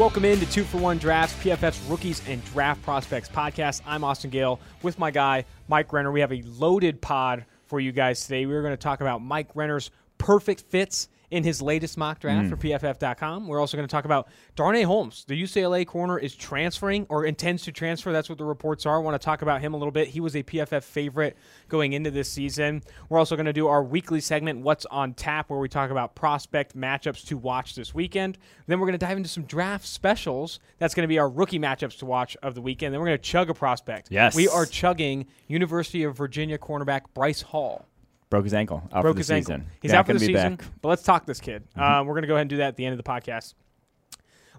Welcome in to Two for One Drafts, PFF's Rookies and Draft Prospects podcast. I'm Austin Gayle with my guy, Mike Renner. We have a loaded pod for you guys today. We're going to talk about Mike Renner's perfect fits in his latest mock draft hmm. for PFF.com. We're also going to talk about Darnay Holmes. The UCLA corner is transferring or intends to transfer. That's what the reports are. I want to talk about him a little bit. He was a PFF favorite going into this season. We're also going to do our weekly segment, What's on Tap, where we talk about prospect matchups to watch this weekend. Then we're going to dive into some draft specials. That's going to be our rookie matchups to watch of the weekend. Then we're going to chug a prospect. Yes. We are chugging University of Virginia cornerback Bryce Hall Broke his ankle. Out broke for the his season. ankle. He's Not out for the be season. back. Mm-hmm. But let's talk this kid. Uh, we're going to go ahead and do that at the end of the podcast.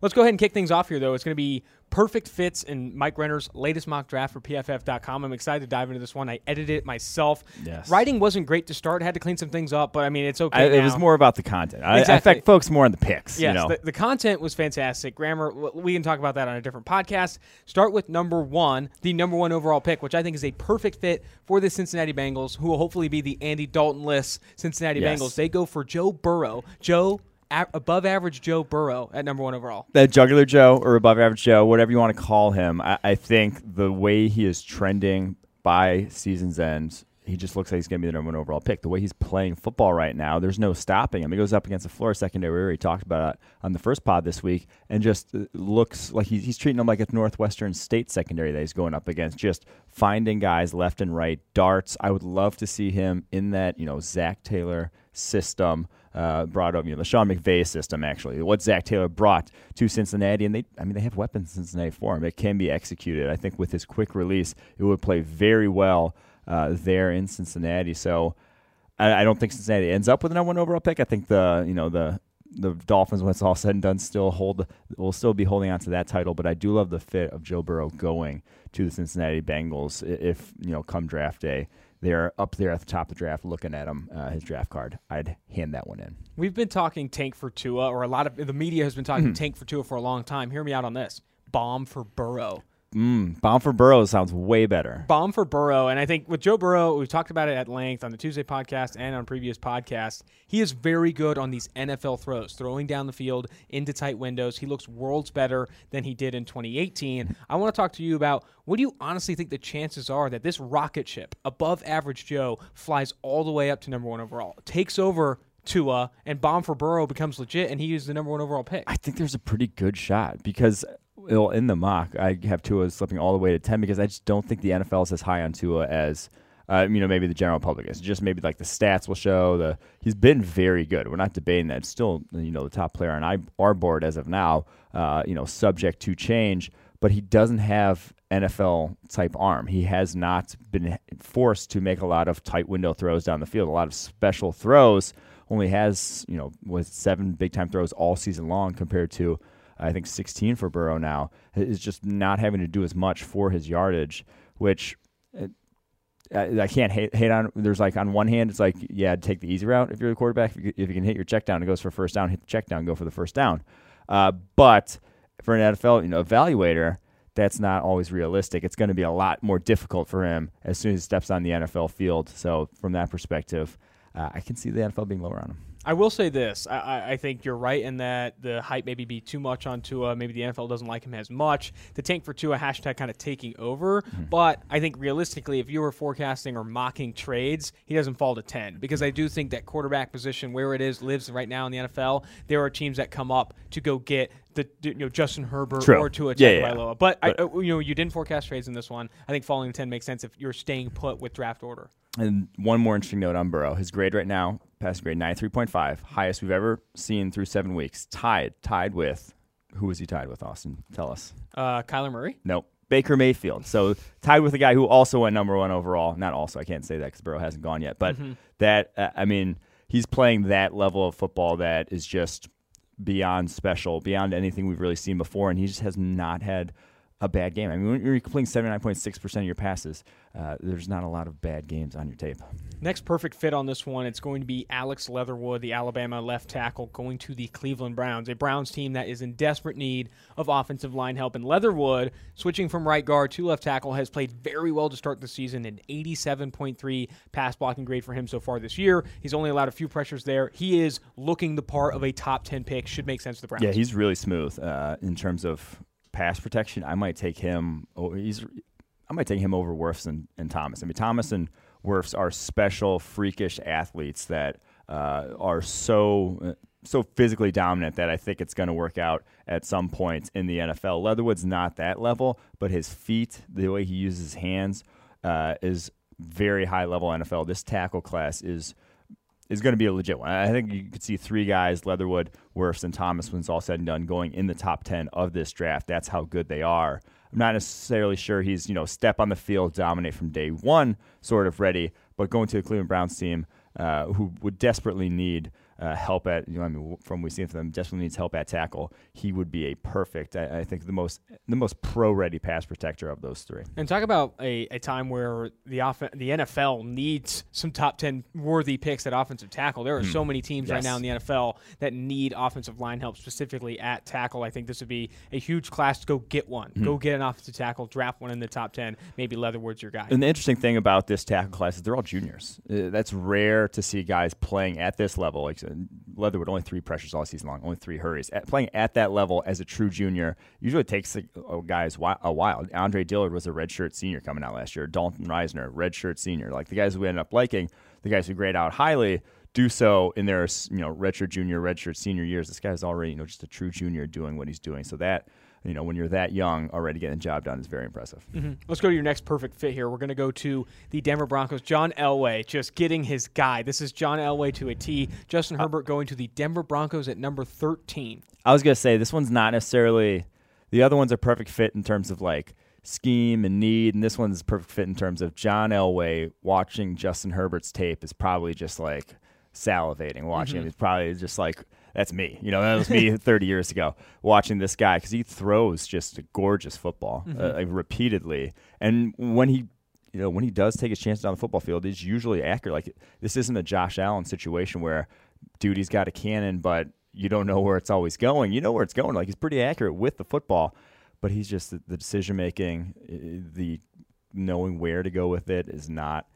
Let's go ahead and kick things off here, though. It's going to be perfect fits in Mike Renner's latest mock draft for PFF.com. I'm excited to dive into this one. I edited it myself. Yes. Writing wasn't great to start. I had to clean some things up, but I mean, it's okay. I, it was more about the content. I, I Exactly. affect folks more on the picks. Yes, you know. the, the content was fantastic. Grammar, we can talk about that on a different podcast. Start with number one, the number one overall pick, which I think is a perfect fit for the Cincinnati Bengals, who will hopefully be the Andy Dalton-less Cincinnati Yes. Bengals. They go for Joe Burrow. Joe, a- above average Joe Burrow at number one overall. that jugular Joe or above average Joe, whatever you want to call him, I, I think the way he is trending by season's end, he just looks like he's going to be the number one overall pick. The way he's playing football right now, there's no stopping him. He goes up against the Florida secondary. We already talked about it on the first pod this week, and just uh, looks like he's, he's treating them like a Northwestern State secondary that he's going up against. Just finding guys left and right, darts. I would love to see him in that, you know, Zac Taylor system uh, brought up, you know, the Sean McVay system, actually, what Zac Taylor brought to Cincinnati. And they, I mean, they have weapons in Cincinnati for him. It can be executed. I think with his quick release, it would play very well uh, there in Cincinnati. So I, I don't think Cincinnati ends up with a number one overall pick. I think the, you know, the, the Dolphins, when it's all said and done, still hold will still be holding on to that title. But I do love the fit of Joe Burrow going to the Cincinnati Bengals. If you know, come draft day, they're up there at the top of the draft, looking at him, uh, his draft card. I'd hand that one in. We've been talking tank for Tua, or a lot of the media has been talking Mm-hmm. tank for Tua for a long time. Hear me out on this. Bomb for Burrow. Mm, bomb for Burrow sounds way better. bomb for Burrow. And I think with Joe Burrow, we've talked about it at length on the Tuesday podcast and on previous podcasts. He is very good on these NFL throws, throwing down the field into tight windows. He looks worlds better than he did in 2018. I want to talk to you about what do you honestly think the chances are that this rocket ship, above average Joe, flies all the way up to number one overall, takes over Tua, and bomb for Burrow becomes legit, and he is the number one overall pick. I think there's a pretty good shot because well, in the mock, I have Tua slipping all the way to 10 because I just don't think the NFL is as high on Tua as, uh, you know, maybe the general public is. Just maybe like the stats will show the he's been very good. We're not debating that. Still, you know, the top player on our board as of now, uh, you know, subject to change, but he doesn't have NFL type arm. He has not been forced to make a lot of tight window throws down the field, a lot of special throws. Only has, you know, was seven big time throws all season long compared to I think 16 for Burrow now is just not having to do as much for his yardage, which uh, I, can't hate, hate on. There's like on one hand, it's like yeah, take the easy route if you're the quarterback. If you, if you can hit your check down, it goes for first down. Hit the check down, go for the first down. Uh, but for an NFL you know evaluator, that's not always realistic. It's going to be a lot more difficult for him as soon as he steps on the NFL field. So from that perspective, uh, I can see the NFL being lower on him. I will say this: I, I, think you're right in that the hype maybe be too much on Tua. Maybe the NFL doesn't like him as much. The tank for Tua hashtag kind of taking over. But I think realistically, if you were forecasting or mocking trades, he doesn't fall to ten because I do think that quarterback position where it is lives right now in the NFL. There are teams that come up to go get the you know Justin Herbert True. or Tua Yeah, yeah, yeah. Tagovailoa. But, I, uh, you know you didn't forecast trades in this one. I think falling to ten makes sense if you're staying put with draft order. And one more interesting note on Burrow. His grade right now, passing grade 93.5, highest we've ever seen through seven weeks. Tied, tied with, who was he tied with, Austin? Tell us. Uh, Kyler Murray. Nope. Baker Mayfield. So tied with a guy who also went number one overall. Not also, I can't say that because Burrow hasn't gone yet. But that, uh, I mean, he's playing that level of football that is just beyond special, beyond anything we've really seen before. And he just has not had a bad game. I mean, when you're completing 79.6% of your passes, uh, there's not a lot of bad games on your tape. Next perfect fit on this one, it's going to be Alex Leatherwood, the Alabama left tackle, going to the Cleveland Browns, a Browns team that is in desperate need of offensive line help. And Leatherwood, switching from right guard to left tackle, has played very well to start the season, an 87.3 pass blocking grade for him so far this year. He's only allowed a few pressures there. He is looking the part of a top 10 pick, should make sense to the Browns. Yeah, he's really smooth uh, in terms of pass protection. I might take him. Oh, he's I might take him over Wirfs and, and Thomas. I mean, Thomas and Wirfs are special, freakish athletes that uh, are so uh, so physically dominant that I think it's going to work out at some point in the NFL. Leatherwood's not that level, but his feet, the way he uses his hands, uh, is very high level NFL. This tackle class is is going to be a legit one. I think you could see three guys, Leatherwood, Wirfs, and Thomas, when it's all said and done, going in the top 10 of this draft. That's how good they are. I'm not necessarily sure he's, you know, step on the field, dominate from day one, sort of ready, but going to the Cleveland Browns team uh, who would desperately need uh, help at you know I mean from we've seen from them definitely needs help at tackle. He would be a perfect I, I think the most the most pro ready pass protector of those three. And talk about a, a time where the off- the NFL needs some top ten worthy picks at offensive tackle. There are so many teams Yes. right now in the NFL that need offensive line help specifically at tackle. I think this would be a huge class to go get one. Go get an offensive tackle, draft one in the top ten. Maybe Leatherwood's your guy. And the interesting thing about this tackle class is they're all juniors. Uh, that's rare to see guys playing at this level. Like Leatherwood, only three pressures all season long, only three hurries. At, playing at that level as a true junior usually takes a, a guys a while. Andre Dillard was a redshirt senior coming out last year. Dalton Risner, redshirt senior. Like the guys we end up liking, the guys who grade out highly do so in their you know redshirt junior, redshirt senior years. This guy's already you know just a true junior doing what he's doing. So that you know when you're that young already getting the job done is very impressive. Mm-hmm. Let's go to your next perfect fit here. We're going to go to the Denver Broncos. John Elway just getting his guy. This is John Elway to a T. Justin Herbert going to the Denver Broncos at number 13. I was gonna say this one's not necessarily. The other one's a perfect fit in terms of like scheme and need, and this one's a perfect fit in terms of John Elway watching Justin Herbert's tape is probably just like salivating watching him. Mm-hmm. He's probably just like that's me. You know, that was me 30 years ago watching this guy because he throws just a gorgeous football uh, like repeatedly, and when he. You know, when he does take his chances on the football field, he's usually accurate. Like this isn't a Josh Allen situation where, dude, he's got a cannon, but you don't know where it's always going. You know where it's going. Like he's pretty accurate with the football, but he's just the, the decision making, uh, the knowing where to go with it is not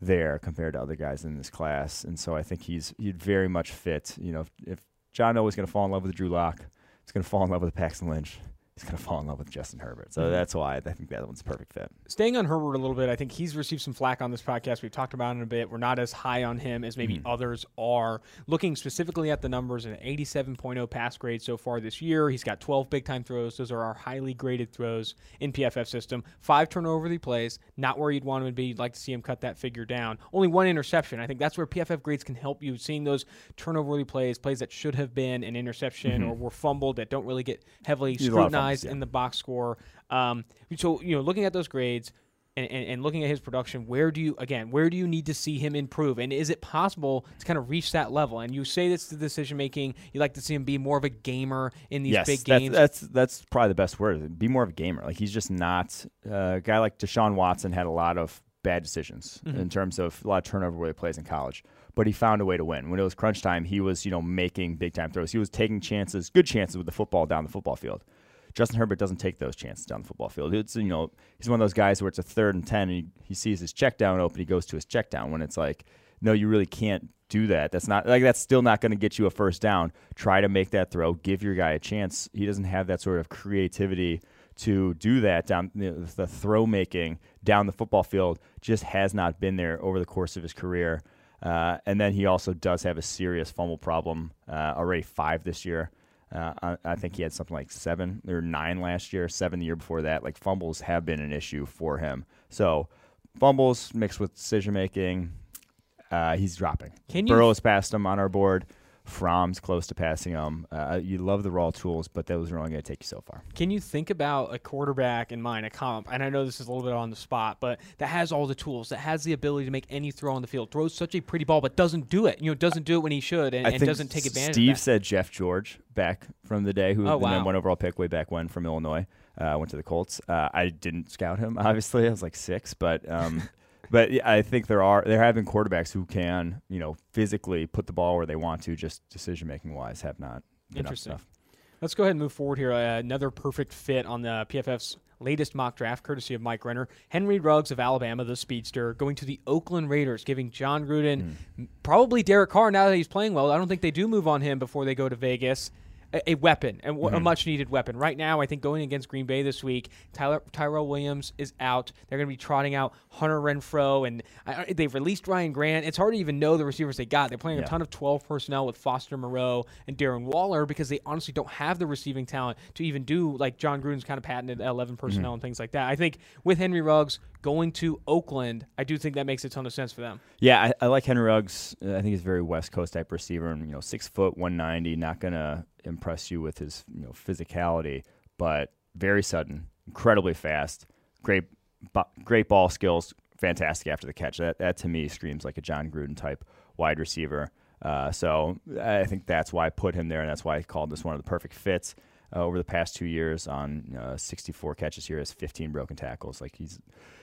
there compared to other guys in this class. And so I think he's he'd very much fit. You know, if, if John Elway's going to fall in love with Drew Lock, he's going to fall in love with Paxton Lynch. He's going to fall in love with Justin Herbert. So mm-hmm. that's why I think that one's a perfect fit. Staying on Herbert a little bit, I think he's received some flack on this podcast. We've talked about it a bit. We're not as high on him as maybe mm-hmm. others are. Looking specifically at the numbers, an 87.0 pass grade so far this year. He's got 12 big time throws. Those are our highly graded throws in PFF system. Five turnover plays, not where you'd want him to be. You'd like to see him cut that figure down. Only one interception. I think that's where PFF grades can help you. Seeing those turnover plays, plays that should have been an interception mm-hmm. or were fumbled that don't really get heavily There's a lot of fumbles, scrutinized yeah. in the box score. Um, so you know, looking at those grades and, and, and looking at his production, where do you again, where do you need to see him improve? And is it possible to kind of reach that level? And you say this to decision making. You like to see him be more of a gamer in these yes, big that's, games. that's that's probably the best word. Be more of a gamer. Like he's just not uh, a guy like Deshaun Watson had a lot of bad decisions Mm-hmm. in terms of a lot of turnover where he plays in college. But he found a way to win. When it was crunch time, he was, you know, making big time throws. He was taking chances, good chances with the football down the football field. Justin Herbert doesn't take those chances down the football field. It's you know he's one of those guys where it's a third and ten, and he, he sees his check down open, he goes to his check down. When it's like, no, you really can't do that. That's not like that's still not going to get you a first down. Try to make that throw, give your guy a chance. He doesn't have that sort of creativity to do that down you know, the throw making down the football field. Just has not been there over the course of his career. Uh, and then he also does have a serious fumble problem. Uh, already five this year. Uh, I, I think he had something like seven or nine last year, seven the year before that. Like fumbles have been an issue for him. So fumbles mixed with decision making, uh, he's dropping. Can you- Burrow's passed him on our board. Fromm's close to passing him. Uh, you love the raw tools, but those are only going to take you so far. Can you think about a quarterback in mind, a comp? And I know this is a little bit on the spot, but that has all the tools, that has the ability to make any throw on the field, throws such a pretty ball, but doesn't do it. You know, doesn't do it when he should, and, and doesn't take advantage. Steve said Jeff George back from the day, who Oh, the wow. number one overall pick way back when from Illinois. Uh, went to the Colts. Uh, I didn't scout him. Obviously, I was like six, but um, but I think there are there have been quarterbacks who can you know physically put the ball where they want to, just decision making wise, have not. Interesting. Let's go ahead and move forward here. Uh, another perfect fit on the PFF's latest mock draft, courtesy of Mike Renner. Henry Ruggs of Alabama, the speedster, going to the Oakland Raiders, giving Jon Gruden, mm. probably Derek Carr, now that he's playing well. I don't think they do move on him before they go to Vegas a, weapon and mm-hmm. a much needed weapon. Right now, I think going against Green Bay this week, Tyler, Tyrell Williams is out. They're going to be trotting out Hunter Renfrow, and I, they've released Ryan Grant. It's hard to even know the receivers they got. They're playing yeah. a ton of 12 personnel with Foster Moreau and Darren Waller because they honestly don't have the receiving talent to even do like Jon Gruden's kind of patented 11 personnel mm-hmm. and things like that. I think with Henry Ruggs, going to Oakland, I do think that makes a ton of sense for them. Yeah, I, I like Henry Ruggs. I think he's a very West Coast type receiver, and you know, six foot, one ninety, not gonna impress you with his you know physicality, but very sudden, incredibly fast, great, great ball skills, fantastic after the catch. That that to me screams like a Jon Gruden type wide receiver. Uh, so I think that's why I put him there, and that's why I called this one of the perfect fits. Uh, over the past two years, on uh, 64 catches here, has 15 broken tackles. Like he's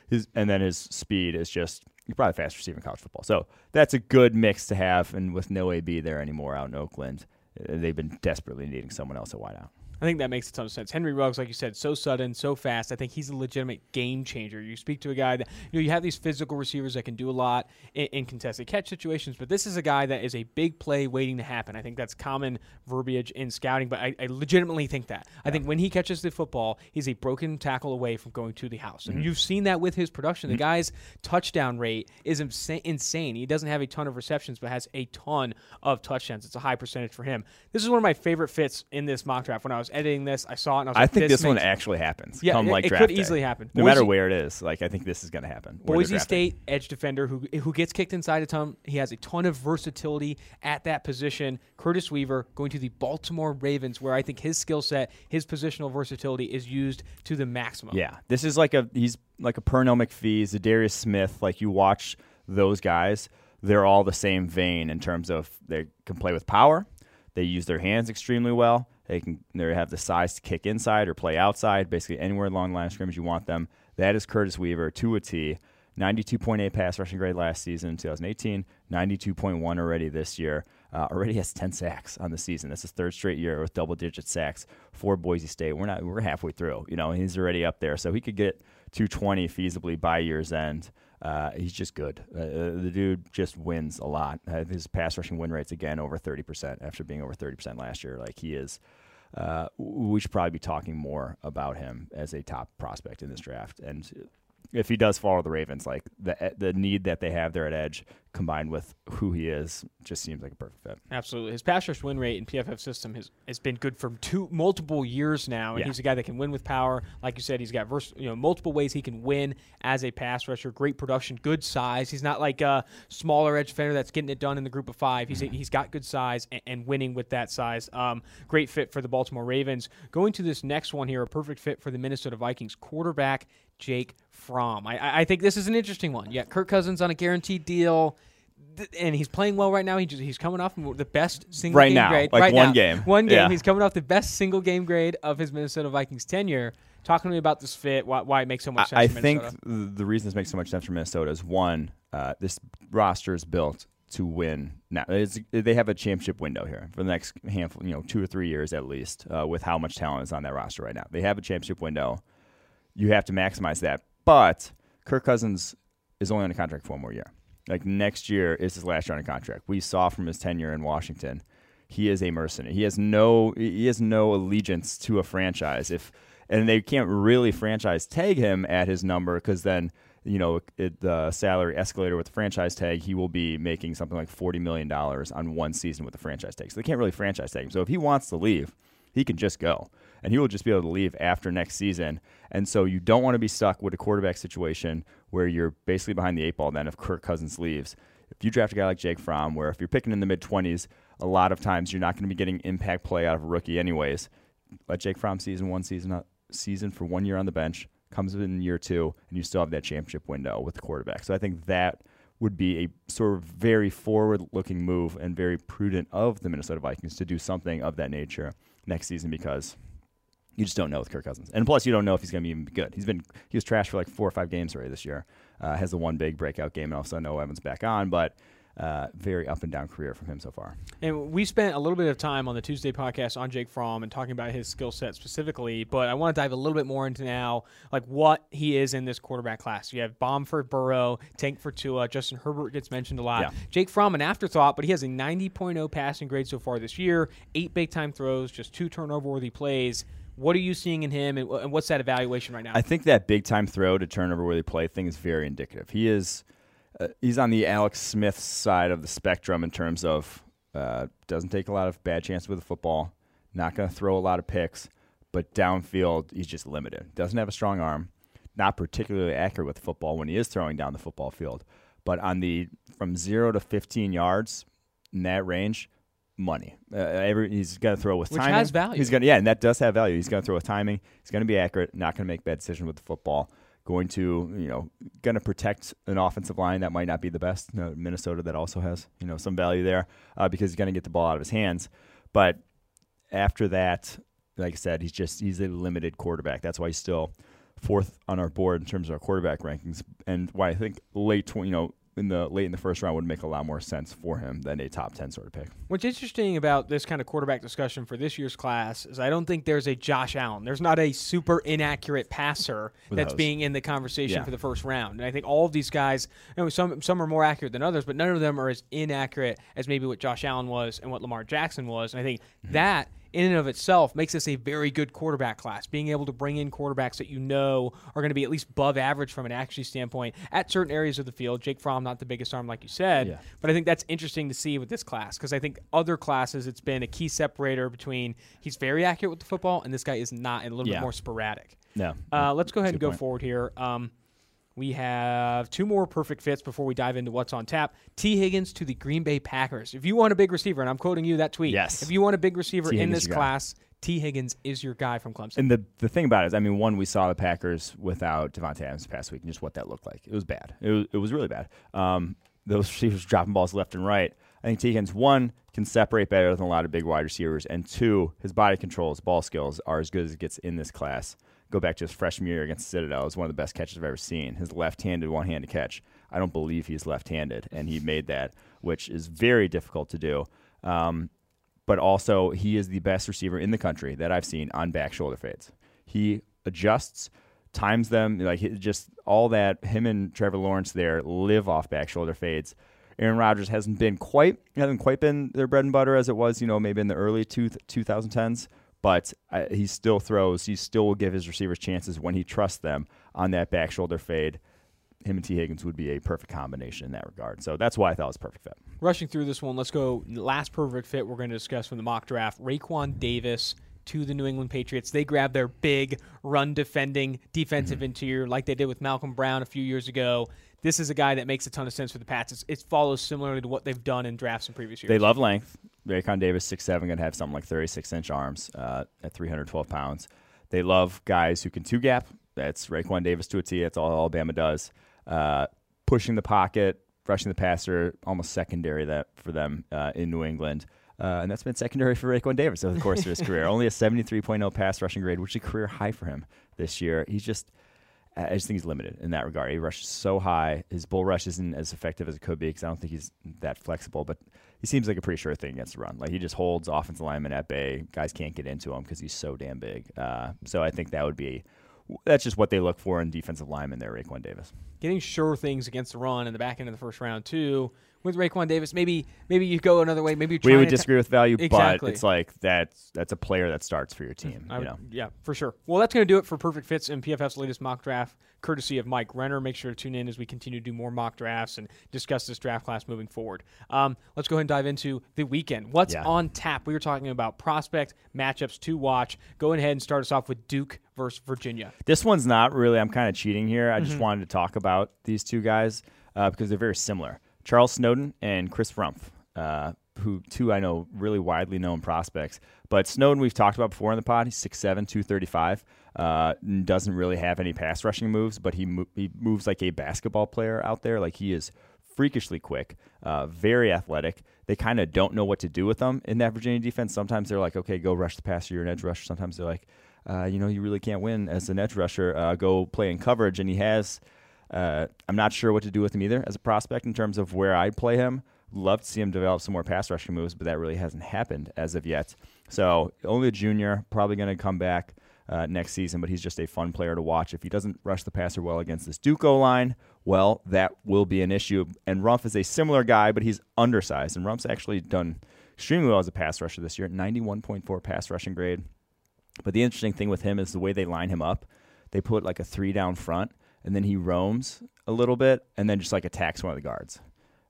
his and then his speed is just he's probably fast receiver in college football. So that's a good mix to have. And with no AB there anymore out in Oakland, they've been desperately needing someone else at wideout. I think that makes a ton of sense. Henry Ruggs, like you said, so sudden, so fast. I think he's a legitimate game changer. You speak to a guy that you know you have these physical receivers that can do a lot in, in, contested catch situations, but this is a guy that is a big play waiting to happen. I think that's common verbiage in scouting, but I, I legitimately think that. Yeah. I think when he catches the football, he's a broken tackle away from going to the house, and mm-hmm. you've seen that with his production. Mm-hmm. The guy's touchdown rate is insane. He doesn't have a ton of receptions, but has a ton of touchdowns. It's a high percentage for him. This is one of my favorite fits in this mock draft. When I was editing this, I saw it, and I was I like, think this, this one actually happens. Yeah, come, it, like, it draft could day. easily happen. No matter where it is, like I think this is going to happen. Boise State edge defender who who gets kicked inside a ton. He has a ton of versatility at that position. Curtis Weaver going to the Baltimore Ravens, where I think his skill set, his positional versatility is used to the maximum. Yeah, this is like a he's like a Pernell McPhee, Darius Smith. Like you watch those guys, they're all the same vein in terms of they can play with power. They use their hands extremely well. They can they have the size to kick inside or play outside, basically anywhere along the line of scrimmage you want them. That is Curtis Weaver to a T. 92.8 pass rushing grade last season, 2018. 92.1 already this year. Uh, already has 10 sacks on the season. That's his third straight year with double-digit sacks for Boise State. We're not we're halfway through. You know, he's already up there, so he could get 220 feasibly by year's end. Uh, he's just good. Uh, uh, the dude just wins a lot. Uh, his pass rushing win rates again over 30% after being over 30% last year. Like he is. Uh, we should probably be talking more about him as a top prospect in this draft. And if he does follow the Ravens, like the the need that they have there at edge, combined with who he is, just seems like a perfect fit. Absolutely, his pass rush win rate in PFF system has, has been good for two multiple years now, and yeah. he's a guy that can win with power. Like you said, he's got vers- you know multiple ways he can win as a pass rusher. Great production, good size. He's not like a smaller edge defender that's getting it done in the group of five. He's mm-hmm. he's got good size and, and winning with that size. Um, great fit for the Baltimore Ravens. Going to this next one here, a perfect fit for the Minnesota Vikings quarterback Jake Fromm. I, I think this is an interesting one. Yeah, Kirk Cousins on a guaranteed deal and he's playing well right now. He just, he's coming off the best single right game now, grade. Like right one now. game, one game. Yeah. He's coming off the best single game grade of his Minnesota Vikings tenure. Talking to me about this fit, why, why it makes so much sense. I, I think the reason this makes so much sense for Minnesota is one, uh, this roster is built to win. Now they have a championship window here for the next handful, you know, two or three years at least, uh, with how much talent is on that roster right now. They have a championship window. You have to maximize that, but Kirk Cousins is only on a contract for one more year. Like next year is his last year on a contract. We saw from his tenure in Washington, he is a mercenary. He has no he has no allegiance to a franchise. If and they can't really franchise tag him at his number because then you know it, the salary escalator with the franchise tag, he will be making something like forty million dollars on one season with the franchise tag. So they can't really franchise tag him. So if he wants to leave, he can just go, and he will just be able to leave after next season. And so you don't want to be stuck with a quarterback situation where you're basically behind the eight ball then if Kirk Cousins leaves. If you draft a guy like Jake Fromm, where if you're picking in the mid 20s, a lot of times you're not going to be getting impact play out of a rookie anyways. Let Jake Fromm season one season uh, season for one year on the bench, comes in year two, and you still have that championship window with the quarterback. So I think that would be a sort of very forward looking move and very prudent of the Minnesota Vikings to do something of that nature next season because You just don't know with Kirk Cousins, and plus you don't know if he's going to be even good. He's been he was trashed for like four or five games already this year. Uh, has the one big breakout game, and also a Evans back on, but uh, very up and down career from him so far. And we spent a little bit of time on the Tuesday podcast on Jake Fromm and talking about his skill set specifically, but I want to dive a little bit more into now, like what he is in this quarterback class. You have bomb for Burrow, tank for Tua, Justin Herbert gets mentioned a lot. Yeah. Jake Fromm, an afterthought, but he has a 90.0 passing grade so far this year, eight big time throws, just two turnover worthy plays. What are you seeing in him, and, what's that evaluation right now? I think that big time throw to turnover where they play thing is very indicative. He is uh, he's on the Alex Smith side of the spectrum in terms of uh, doesn't take a lot of bad chances with the football, not going to throw a lot of picks, but downfield he's just limited. Doesn't have a strong arm, not particularly accurate with football when he is throwing down the football field. But on the from zero to 15 yards in that range, money. Uh, every, he's going to throw with Which timing. has value. He's going to yeah, and that does have value. He's going to throw with timing. He's going to be accurate. Not going to make bad decisions with the football going to you know going to protect an offensive line that might not be the best. You know, Minnesota that also has you know some value there uh, because he's going to get the ball out of his hands. But after that, like I said, he's just he's a limited quarterback. That's why he's still fourth on our board in terms of our quarterback rankings, and why I think late tw- you know in the late in the first round would make a lot more sense for him than a top 10 sort of pick. What's interesting about this kind of quarterback discussion for this year's class is I don't think there's a Josh Allen. There's not a super inaccurate passer that's being in the conversation yeah. for the first round. And I think all of these guys, you know, some some are more accurate than others, but none of them are as inaccurate as maybe what Josh Allen was and what Lamar Jackson was. And I think mm-hmm. that in and of itself makes this a very good quarterback class. Being able to bring in quarterbacks that you know are going to be at least above average from an accuracy standpoint at certain areas of the field. Jake Fromm, not the biggest arm like you said, yeah. but I think that's interesting to see with this class because I think other classes it's been a key separator between he's very accurate with the football and this guy is not and a little yeah. bit more sporadic. Yeah. Uh, let's go ahead and go point. forward here. Um, we have two more perfect fits before we dive into what's on tap. Tee Higgins to the Green Bay Packers. If you want a big receiver, and I'm quoting you that tweet. Yes. If you want a big receiver T. in Higgins this class, Tee Higgins is your guy from Clemson. And the the thing about it is, I mean, one, we saw the Packers without Davante Adams past week, and just what that looked like. It was bad. It was, it was really bad. Um, those receivers dropping balls left and right. I think Tee Higgins, one, can separate better than a lot of big wide receivers, and two, his body control, his ball skills are as good as it gets in this class go back to his freshman year against Citadel. It was one of the best catches I've ever seen. His left-handed, one-handed catch. I don't believe he's left-handed, and he made that, which is very difficult to do. Um, but also, he is the best receiver in the country that I've seen on back shoulder fades. He adjusts, times them, like just all that. Him and Trevor Lawrence there live off back shoulder fades. Aaron Rodgers hasn't been quite hasn't quite been their bread and butter as it was, you know, maybe in the early two, 2010s but he still throws. He still will give his receivers chances when he trusts them on that back shoulder fade. Him and Tee Higgins would be a perfect combination in that regard. So that's why I thought it was perfect fit. Rushing through this one, let's go. Last perfect fit we're going to discuss from the mock draft Raekwon Davis to the New England Patriots. They grab their big run defending defensive mm-hmm. interior like they did with Malcolm Brown a few years ago. This is a guy that makes a ton of sense for the Pats. It's, it follows similarly to what they've done in drafts in previous years. They love length. Raekwon Davis, six seven, going to have something like 36 inch arms uh, at 312 pounds. They love guys who can two gap. That's Raekwon Davis to a T. That's all Alabama does. Uh, pushing the pocket, rushing the passer, almost secondary that for them uh, in New England. Uh, and that's been secondary for Raekwon Davis over the course of his career. Only a 73.0 pass rushing grade, which is a career high for him this year. He's just I just think he's limited in that regard. He rushes so high. His bull rush isn't as effective as it could be because I don't think he's that flexible. But he seems like a pretty sure thing against the run. Like he just holds offensive linemen at bay. Guys can't get into him because he's so damn big. Uh, so I think that would be that's just what they look for in defensive linemen there, Raekwon Davis. Getting sure things against the run in the back end of the first round too with Raekwon Davis. Maybe maybe you go another way. Maybe we would disagree with value, exactly. but it's like that's that's a player that starts for your team. Would, you know? Yeah, for sure. Well, that's going to do it for perfect fits and PFF's latest mock draft, courtesy of Mike Renner. Make sure to tune in as we continue to do more mock drafts and discuss this draft class moving forward. Um, let's go ahead and dive into the weekend. What's yeah. on tap? We were talking about prospect matchups to watch. Go ahead and start us off with Duke versus Virginia. This one's not really. I'm kind of cheating here. I mm-hmm. just wanted to talk about these two guys uh, because they're very similar. Charles Snowden and Chris Rumph, uh, who two I know really widely known prospects. But Snowden we've talked about before in the pod. He's 6'7", 235. Uh, doesn't really have any pass rushing moves, but he mo- he moves like a basketball player out there. Like he is freakishly quick, uh, very athletic. They kind of don't know what to do with them in that Virginia defense. Sometimes they're like, okay, go rush the passer, you're an edge rusher. Sometimes they're like, uh, you know, you really can't win as an edge rusher. Uh, go play in coverage, and he has. Uh, I'm not sure what to do with him either as a prospect in terms of where I'd play him. Love to see him develop some more pass rushing moves, but that really hasn't happened as of yet. So only a junior, probably going to come back uh, next season, but he's just a fun player to watch. If he doesn't rush the passer well against this Duco line, well, that will be an issue. And Rumph is a similar guy, but he's undersized, and Rumph's actually done extremely well as a pass rusher this year, 91.4 pass rushing grade. But the interesting thing with him is the way they line him up. They put like a three down front, and then he roams a little bit, and then just like attacks one of the guards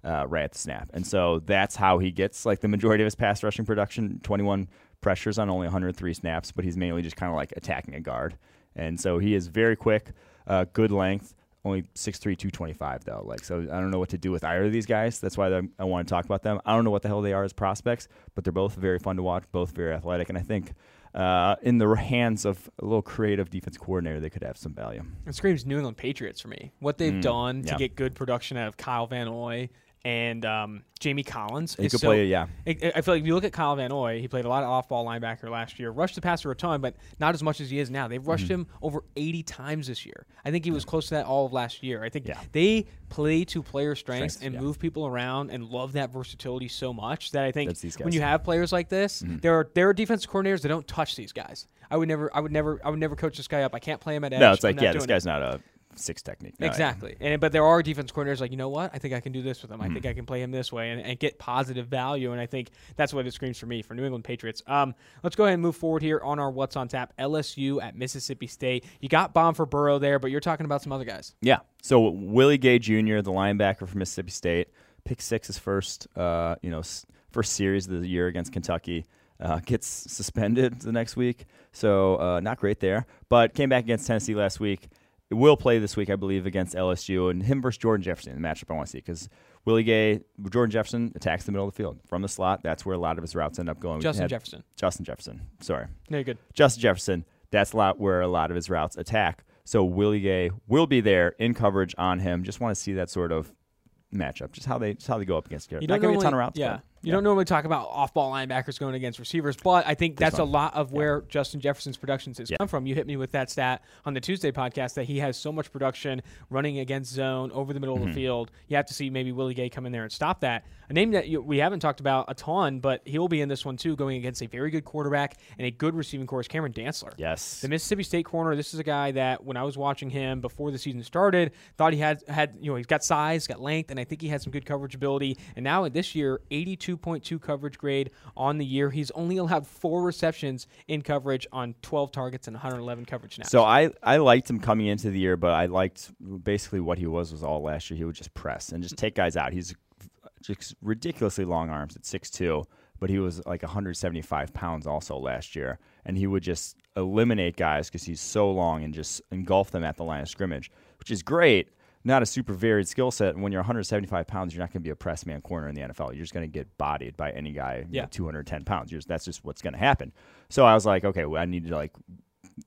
uh, right at the snap. And so that's how he gets like the majority of his pass rushing production 21 pressures on only 103 snaps, but he's mainly just kind of like attacking a guard. And so he is very quick, uh, good length. Only 6'3", 225 though. Like so, I don't know what to do with either of these guys. That's why I want to talk about them. I don't know what the hell they are as prospects, but they're both very fun to watch, both very athletic, and I think uh, in the hands of a little creative defense coordinator, they could have some value. It screams New England Patriots for me. What they've Mm, done to yeah. get good production out of Kyle Van Noy and um, Jamie Collins. He is could so, play, yeah. I I feel like if you look at Kyle Van Noy, he played a lot of off-ball linebacker last year. Rushed the passer a ton, but not as much as he is now. They've rushed Mm-hmm. him over 80 times this year. I think he was close to that all of last year. I think Yeah. they play to player strengths, Strengths, and yeah. move people around and love that versatility so much that I think when. Mm-hmm. you have players like this, there are there are defensive coordinators that don't touch these guys. I would never, I would never, I would never coach this guy up. I can't play him at edge. No, it's like yeah, this doing it. guy's not a six technique. No, yeah. Exactly. And but there are defense coordinators like, you know what? I think I can do this with him. Mm-hmm. I think I can play him this way and, and get positive value. And I think that's what it screams for me for New England Patriots. Um, let's go ahead and move forward here on our what's on tap. LSU at Mississippi State. You got bomb for Burrow there, but you're talking about some other guys. Yeah. So Willie Gay Jr., the linebacker from Mississippi State, pick six his first, uh, you know, first series of the year against Kentucky. Uh, gets suspended the next week, so uh, not great there. But came back against Tennessee last week. Will play this week, I believe, against LSU and him versus Jordan Jefferson. The matchup I want to see because Willie Gay, Jordan Jefferson attacks the middle of the field from the slot. That's where a lot of his routes end up going. Justin Jefferson. Justin Jefferson. Sorry. No, good. Justin Jefferson, that's a lot where a lot of his routes attack. So Willie Gay will be there in coverage on him. Just want to see that sort of matchup, just how they just how they go up against Garrett. You Not don't gonna be a ton of routes. Yeah. You don't normally talk about off-ball linebackers going against receivers, but I think that's a lot of where Justin Jefferson's productions has Yeah. come from. You hit me with that stat on the Tuesday podcast that he has so much production running against zone over the middle Mm-hmm. of the field. You have to see maybe Willie Gay come in there and stop that. A name that you, we haven't talked about a ton, but he'll be in this one too, going against a very good quarterback and a good receiving corps is Cameron Dantzler. Yes. The Mississippi State corner. This is a guy that when I was watching him before the season started, thought he had had you know he's got size, got length, and I think he had some good coverage ability. And now this year, 82.2 coverage grade on the year. He's only allowed four receptions in coverage on 12 targets and 111 coverage snaps. So I, I liked him coming into the year, but I liked basically what he was was all last year. He would just press and just take guys out. He's just ridiculously long arms at 6'2", but he was like 175 pounds also last year, and he would just eliminate guys because he's so long and just engulf them at the line of scrimmage, which is great. Not a super varied skill set. And when you're 175 pounds, you're not going to be a press man corner in the NFL. You're just going to get bodied by any guy, you know, Yeah. 210 pounds. You're just, that's just what's going to happen. So I was like, okay, well, I need to like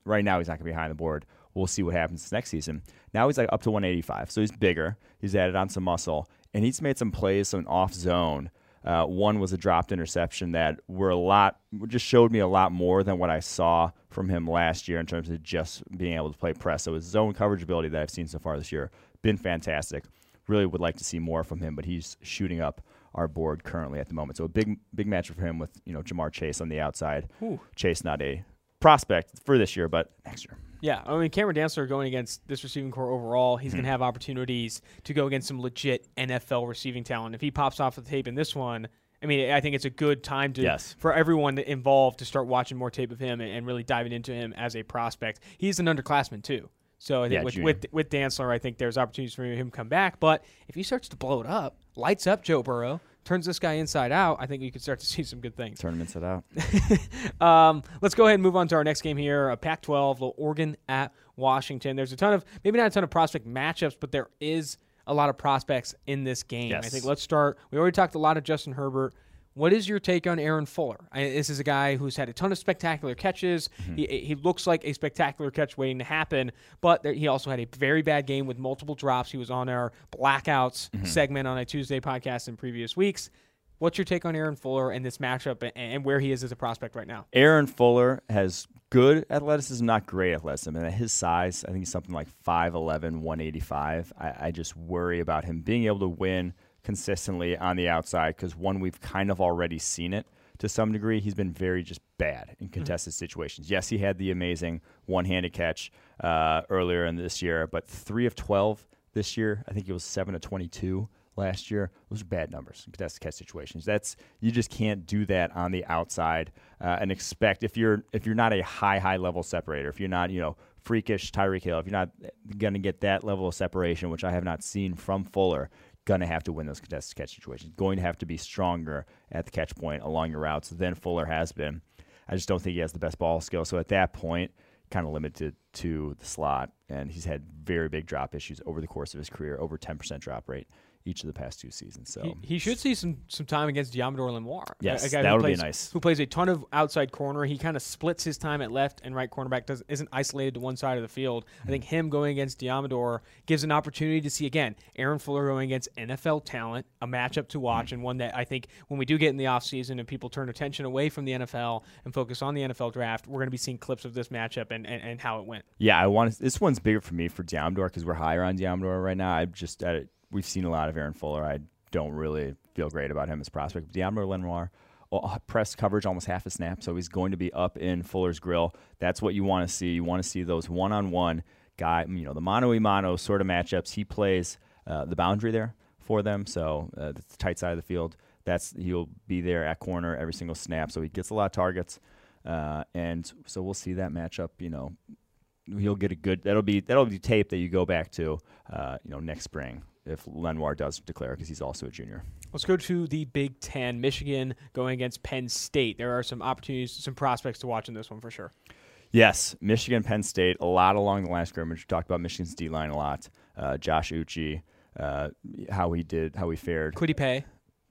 right now he's not going to be behind the board. We'll see what happens next season. Now he's like up to 185, so he's bigger. He's added on some muscle, and he's made some plays, some off zone. Uh, one was a dropped interception that were a lot, just showed me a lot more than what I saw from him last year in terms of just being able to play press. So his zone coverage ability that I've seen so far this year been fantastic. Really would like to see more from him, but he's shooting up our board currently at the moment. So a big, big matchup for him with you know Ja'Marr Chase on the outside. Ooh. Chase not a prospect for this year, but next year. Yeah, I mean Cameron Dantzler going against this receiving corps overall, he's Hmm. going to have opportunities to go against some legit NFL receiving talent. If he pops off the tape in this one, I mean, I think it's a good time to Yes. for everyone involved to start watching more tape of him and, and really diving into him as a prospect. He's an underclassman too. So I think Yeah, with, with with Dantzler, I think there's opportunities for him to come back. But if he starts to blow it up, lights up Joe Burrow, turns this guy inside out, I think you could start to see some good things. Tournaments it out. Um, let's go ahead and move on to our next game here. A Pac-12, little Oregon at Washington. There's a ton of maybe not a ton of prospect matchups, but there is a lot of prospects in this game. I think let's start. We already talked a lot of Justin Herbert. What is your take on Aaron Fuller? I, this is a guy who's had a ton of spectacular catches. Mm-hmm. He, he looks like a spectacular catch waiting to happen, but there, he also had a very bad game with multiple drops. He was on our blackouts mm-hmm. segment on a Tuesday podcast in previous weeks. What's your take on Aaron Fuller and this matchup and, and where he is as a prospect right now? Aaron Fuller has good athleticism, not great athleticism. And at his size, I think he's something like 5'11, 185. I, I just worry about him being able to win consistently on the outside because, one, we've kind of already seen it to some degree. He's been very just bad in contested mm-hmm. situations. Yes, he had the amazing one handed catch uh, earlier in this year, but three of 12 this year. I think it was 7 to 22 last year. Those are bad numbers in contested catch situations. That's you just can't do that on the outside uh, and expect if you're if you're not a high high level separator, if you're not you know freakish Tyreek Hill, if you're not going to get that level of separation, which I have not seen from Fuller, going to have to win those contested catch situations. Going to have to be stronger at the catch point along your routes than Fuller has been. I just don't think he has the best ball skill. So at that point, kind of limited to the slot, and he's had very big drop issues over the course of his career, over 10% drop rate each of the past two seasons. So he, he should see some some time against Deommodore Lenoir. Yes, a, a guy that would plays, be nice. Who plays a ton of outside corner. He kind of splits his time at left and right cornerback. Does isn't isolated to one side of the field. I think him going against Deommodore gives an opportunity to see again Aaron Fuller going against NFL talent, a matchup to watch, mm-hmm. and one that I think when we do get in the offseason and people turn attention away from the NFL and focus on the NFL draft, we're going to be seeing clips of this matchup and, and, and how it went. Yeah, I want this one's bigger for me for Deommodore because we're higher on Deommodore right now. I just uh, we've seen a lot of Aaron Fuller. I don't really feel great about him as prospect. Deommodore Lenoir, uh, press coverage almost half a snap, so he's going to be up in Fuller's grill. That's what you want to see. You want to see those one-on-one guy, you know, the mano a mano sort of matchups. He plays uh, the boundary there for them, so uh, the tight side of the field. That's he'll be there at corner every single snap, so he gets a lot of targets, uh, and so we'll see that matchup. You know, he'll get a good. That'll be that'll be tape that you go back to, uh, you know, next spring if Lenoir does declare because he's also a junior. Let's go to the Big Ten. Michigan going against Penn State. There are some opportunities, some prospects to watch in this one for sure. Yes, Michigan, Penn State, a lot along the line of scrimmage. We talked about Michigan's D line a lot. Uh, Josh Uche, uh, how he did, how he fared. Kwity Paye.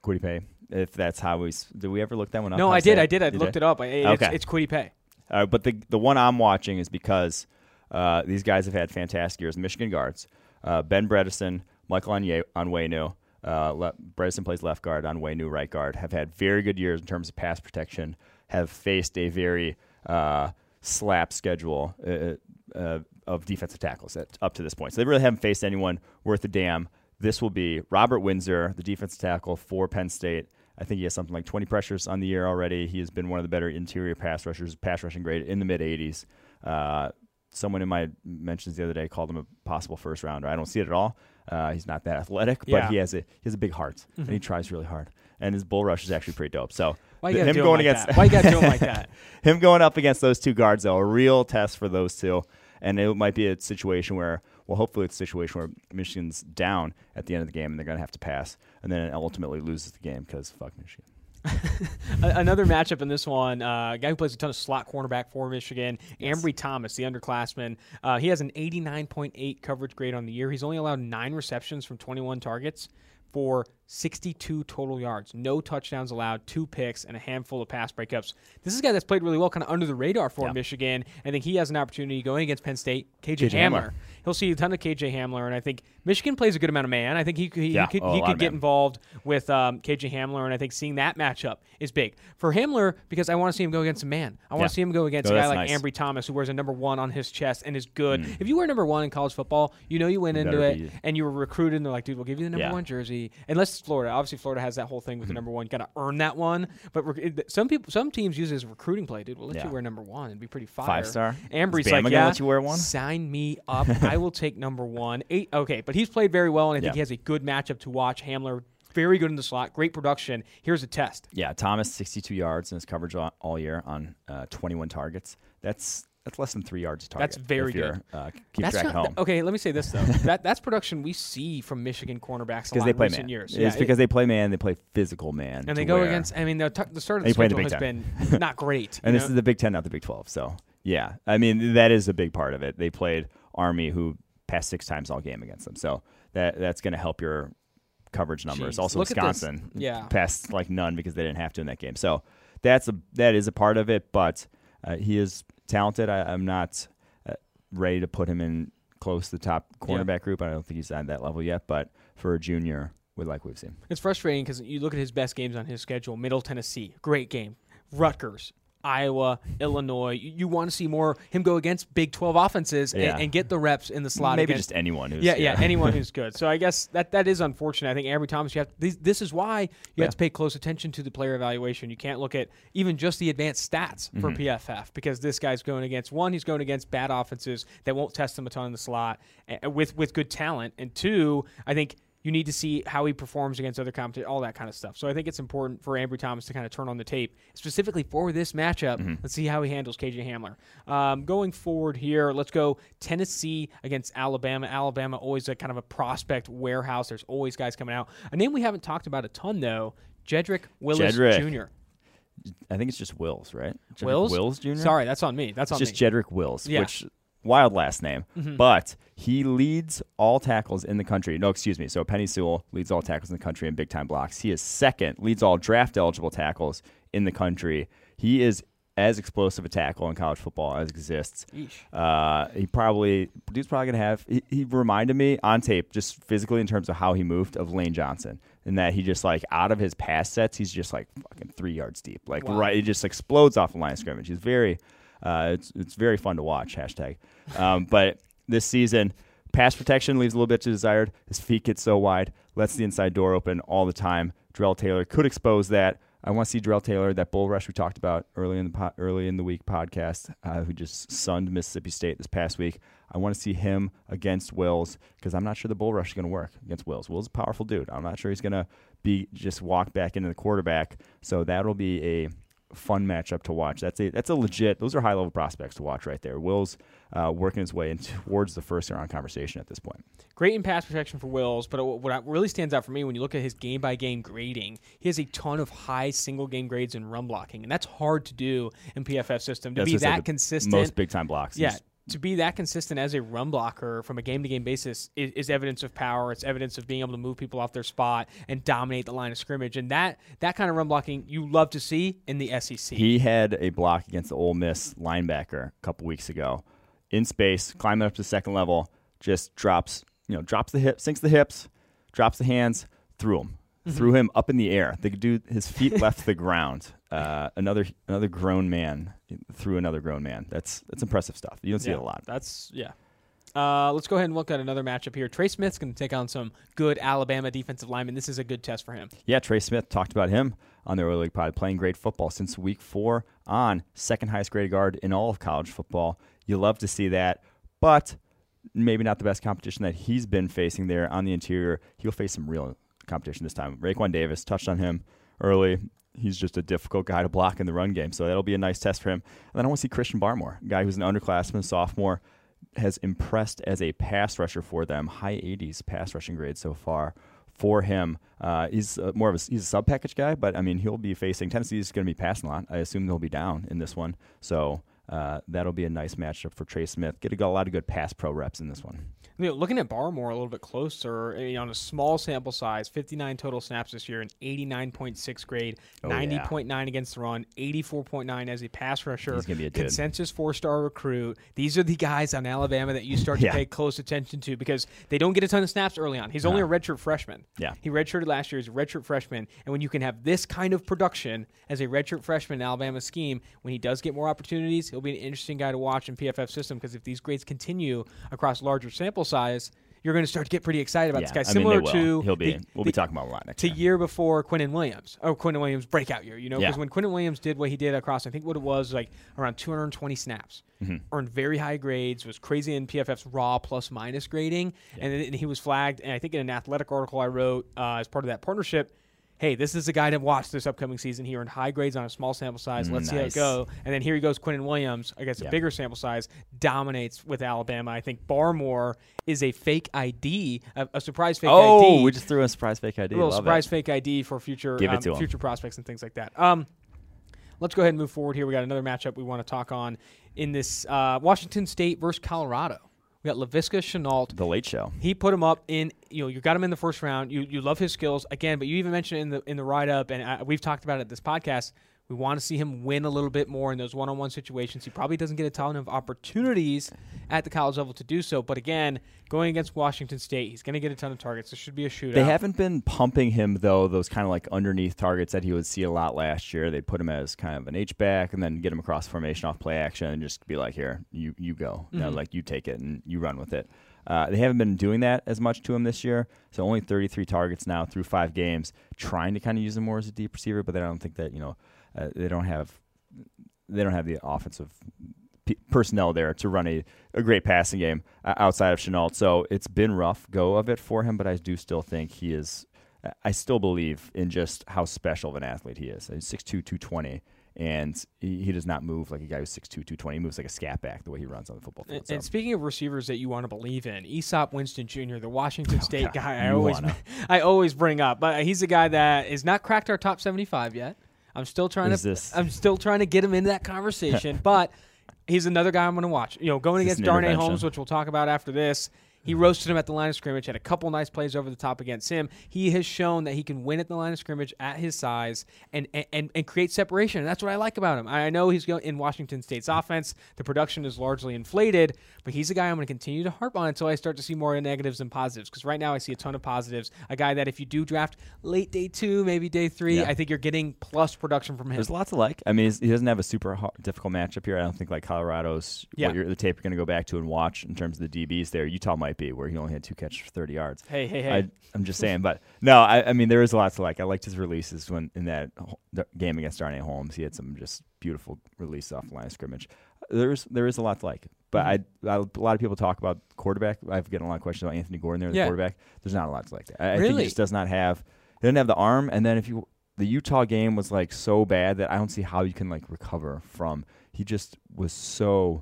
Kwity Paye. If that's how we did, we ever look that one up? No, I did. I did. I you looked did? it up. It's, okay. it's Kwity Paye. Uh, but the the one I'm watching is because uh, these guys have had fantastic years. Michigan guards, uh, Ben Bredeson, Michael Onwenu, uh, Le- Bredeson plays left guard, Onwenu right guard, have had very good years in terms of pass protection, have faced a very uh, slap schedule uh, uh of defensive tackles at, up to this point. So they really haven't faced anyone worth a damn. This will be Robert Windsor, the defensive tackle for Penn State. I think he has something like 20 pressures on the year already. He has been one of the better interior pass rushers, pass rushing grade in the mid 80s. Uh, someone in my mentions the other day called him a possible first rounder. I don't see it at all. Uh, he's not that athletic, but yeah. he has a he has a big heart mm-hmm. and he mm-hmm. tries really hard. And his bull rush is actually pretty dope. So Why him going like against Why you got to do him like that? him going up against those two guards though, a real test for those two. And it might be a situation where, well, hopefully it's a situation where Michigan's down at the end of the game and they're going to have to pass, and then ultimately loses the game because fuck Michigan. Another matchup in this one, uh, a guy who plays a ton of slot cornerback for Michigan, yes. Ambry Thomas, the underclassman. Uh, he has an 89.8 coverage grade on the year. He's only allowed nine receptions from 21 targets for 62 total yards, no touchdowns allowed, two picks, and a handful of pass breakups. This is a guy that's played really well, kind of under the radar for yeah. Michigan. I think he has an opportunity going against Penn State. KJ, KJ Hamler. Hamler. He'll see a ton of KJ Hamler, and I think Michigan plays a good amount of man. I think he, he, yeah. he could, oh, he could get man. involved with um, KJ Hamler, and I think seeing that matchup is big for Hamler because I want to see him go against a man. I want to yeah. see him go against a guy like nice. Ambry Thomas who wears a number one on his chest and is good. Mm. If you wear number one in college football, you know you went you into it be. and you were recruited, and they're like, dude, we'll give you the number one jersey, unless it's Florida. Obviously, Florida has that whole thing with mm-hmm. the number one. Got to earn that one. But rec- some people, some teams use it as a recruiting play, dude. We'll let yeah. you wear number one. It'd be pretty fire. Five star. Ambry's like, yeah, let you wear one. Sign me up. I will take number one. Eight. Okay, but he's played very well, and I think he has a good matchup to watch. Hamler very good in the slot, great production. Here's a test. Yeah, Thomas, 62 yards in his coverage all, year on uh, 21 targets. That's that's less than three yards target. That's very good. Uh, keep that's track not, home. Okay, let me say this though. that that's production we see from Michigan cornerbacks because they play man. Years. Yeah, it's because they play man. They play physical man. And they go against. I mean, the, t- the start of the schedule the has been not great. and know? this is the Big Ten, not the Big Twelve. So yeah, I mean that is a big part of it. They played Army, who passed six times all game against them. So that that's going to help your coverage numbers. Jeez, also, Wisconsin, yeah, passed like none because they didn't have to in that game. So that's a that is a part of it, but uh, he is talented. I, am not uh, ready to put him in close to the top cornerback yeah. group. I don't think he's at that level yet, but for a junior, we like we've seen. It's frustrating because you look at his best games on his schedule: Middle Tennessee, great game; Rutgers, Iowa, Illinois. You, you want to see more him go against Big Twelve offenses Yeah. and, and get the reps in the slot. Maybe against, just anyone who's yeah, yeah, anyone who's good. So I guess that that is unfortunate. I think Ambry Thomas, you have this, this is why you Yeah. have to pay close attention to the player evaluation. You can't look at even just the advanced stats for Mm-hmm. PFF because this guy's going against one, he's going against bad offenses that won't test him a ton in the slot uh, with with good talent, and two, I think. You need to see how he performs against other competition, all that kind of stuff. So I think it's important for Ambry Thomas to kind of turn on the tape, specifically for this matchup. Mm-hmm. Let's see how he handles KJ Hamler. Um, going forward here, let's go Tennessee against Alabama. Alabama always a kind of a prospect warehouse. There's always guys coming out. A name we haven't talked about a ton though, Jedrick Willis Jedrick. Jr. I think it's just Wills, right? Jedrick Wills? Wills Jr. Sorry, that's on me. That's on It's just me. Jedrick Wills, Yeah. which wild last name, but he leads all tackles in the country. No, excuse me. So Penei Sewell leads all tackles in the country in big time blocks. He is second, leads all draft eligible tackles in the country. He is as explosive a tackle in college football as exists. Uh, he probably dude's probably gonna have. He, he reminded me on tape, just physically in terms of how he moved, of Lane Johnson, in that he just like out of his pass sets, he's just like fucking three yards deep, like Wow. right. He just explodes off the line of scrimmage. He's very, uh, it's it's very fun to watch. Hashtag. Um, but this season, pass protection leaves a little bit to desired. His feet get so wide, lets the inside door open all the time. Darrell Taylor could expose that. I want to see Darrell Taylor, that bull rush we talked about early in the po- early in the week podcast, uh, who just sunned Mississippi State this past week. I want to see him against Wills because I'm not sure the bull rush is going to work against Wills. Wills is a powerful dude. I'm not sure he's going to be just walk back into the quarterback. So that'll be a fun matchup to watch. That's a that's a legit. Those are high level prospects to watch right there. Will's uh, working his way in towards the first round conversation at this point. Great in pass protection for Wills, but what really stands out for me when you look at his game by game grading, he has a ton of high single game grades in run blocking, and that's hard to do in PFF system to That's be that consistent. Most big time blocks. Yeah, to be that consistent as a run blocker from a game to game basis is, is evidence of power. It's evidence of being able to move people off their spot and dominate the line of scrimmage. And that that kind of run blocking you love to see in the SEC. He had a block against the Ole Miss linebacker a couple weeks ago, in space, climbing up to the second level, just drops, you know, drops the hip, sinks the hips, drops the hands, threw him, Mm-hmm. threw him up in the air. The dude, his feet left the ground. Uh, another another grown man threw another grown man. That's that's impressive stuff. You don't see Yeah, it a lot. That's yeah. Uh, let's go ahead and look at another matchup here. Trey Smith's going to take on some good Alabama defensive linemen. This is a good test for him. Yeah, Trey Smith talked about him on the early league pod, playing great football since week four on second highest graded guard in all of college football. You love to see that, but maybe not the best competition that he's been facing there on the interior. He'll face some real competition this time. Raekwon Davis touched on him early. He's just a difficult guy to block in the run game, so that'll be a nice test for him. And then I want to see Christian Barmore, guy who's an underclassman, sophomore, has impressed as a pass rusher for them. High 80s pass rushing grade so far for him. Uh, he's uh, more of a he's a sub package guy, but I mean he'll be facing Tennessee's going to be passing a lot. I assume they'll be down in this one, so uh, that'll be a nice matchup for Trey Smith. Get a, a lot of good pass pro reps in this one. You know, looking at Barmore a little bit closer, eh, on a small sample size, 59 total snaps this year, an 89.6 grade, Oh, yeah. 90.9 against the run, 84.9 as a pass rusher. He's gonna be a dude. consensus four-star recruit. These are the guys on Alabama that you start to Yeah. pay close attention to because they don't get a ton of snaps early on. He's only a redshirt freshman. Yeah. he redshirted last year. He's a redshirt freshman, and when you can have this kind of production as a redshirt freshman in Alabama scheme, when he does get more opportunities, he'll be an interesting guy to watch in PFF system because if these grades continue across larger sample size, you're going to start to get pretty excited about yeah, this guy. I mean, Similar to he'll be. the- we'll the- be talking about a lot next to year. year before Quinnen Williams. Oh, Quinnen Williams breakout year, you know, because Yeah. when Quinnen Williams did what he did across, I think what it was like around 220 snaps, Mm-hmm. earned very high grades, was crazy in PFF's raw plus minus grading, and, then, and he was flagged. And I think in an athletic article I wrote uh, as part of that partnership. Hey, this is a guy to watch this upcoming season. He earned high grades on a small sample size. Let's see how it Nice. go. And then here he goes, Quinnen Williams, I guess a bigger sample size, dominates with Alabama. I think Barmore is a fake ID, a, a surprise fake Oh, ID we just threw a surprise fake ID. a little Love surprise it. fake ID for future um, future prospects and things like that. Um, let's go ahead and move forward here. We got another matchup we want to talk on in this uh, Washington State versus Colorado. We got Laviska Shenault. The Late Show. He put him up in you know you got him in the first round. You you love his skills again, but you even mentioned in the in the write up, and uh, we've talked about it this podcast. We want to see him win a little bit more in those one-on-one situations. He probably doesn't get a ton of opportunities at the college level to do so. But again, going against Washington State, he's going to get a ton of targets. This should be a shootout. They haven't been pumping him though; those kind of like underneath targets that he would see a lot last year. They'd put him as kind of an H back, and then get him across formation off play action, and just be like, "Here, you you go, mm-hmm. like you take it and you run with it." Uh, they haven't been doing that as much to him this year. So only 33 targets now through five games, trying to kind of use him more as a deep receiver. But then I don't think that you know uh, they don't have they don't have the offensive p- personnel there to run a, a great passing game uh, outside of Shenault. So it's been rough go of it for him, but I do still think he is. I still believe in just how special of an athlete he is. He's 6'2", 220 and he, he, does not move like a guy who's 6'2", 220. He moves like a scat back the way he runs on the football field. And, so. and speaking of receivers that you want to believe in, Easop Winston Jr., the Washington oh, State God, guy, I always I always bring up, but he's a guy that is not cracked our top seventy five yet. I'm still trying is to this? I'm still trying to get him into that conversation, but he's another guy I'm going to watch. You know, going against Darnay Holmes, which we'll talk about after this. He roasted him at the line of scrimmage, had a couple nice plays over the top against him. He has shown that he can win at the line of scrimmage at his size and and, and create separation. And that's what I like about him. I know he's going in Washington State's offense. The production is largely inflated, but he's a guy I'm going to continue to harp on until I start to see more negatives than positives. Because right now I see a ton of positives. A guy that if you do draft late day two, maybe day three, yeah. I think you're getting plus production from him. There's lots of like. I mean, he doesn't have a super hard, difficult matchup here. I don't think like Colorado's yeah. the tape you're going to go back to and watch in terms of the DBs there. Utah might be where he only had two catches for 30 yards. Hey, hey, hey. I, am just saying, but no, I, I, mean there is a lot to like. I liked his releases when in that game against Darnay Holmes. He had some just beautiful release off the line of scrimmage. There's there is a lot to like. But mm-hmm. I, I, a lot of people talk about quarterback. I've gotten a lot of questions about Anthony Gordon there, the yeah. quarterback. There's not a lot to like that. I, really? I think he just does not have. He doesn't have the arm. And then if you the Utah game was like so bad that I don't see how you can like recover from. He just was so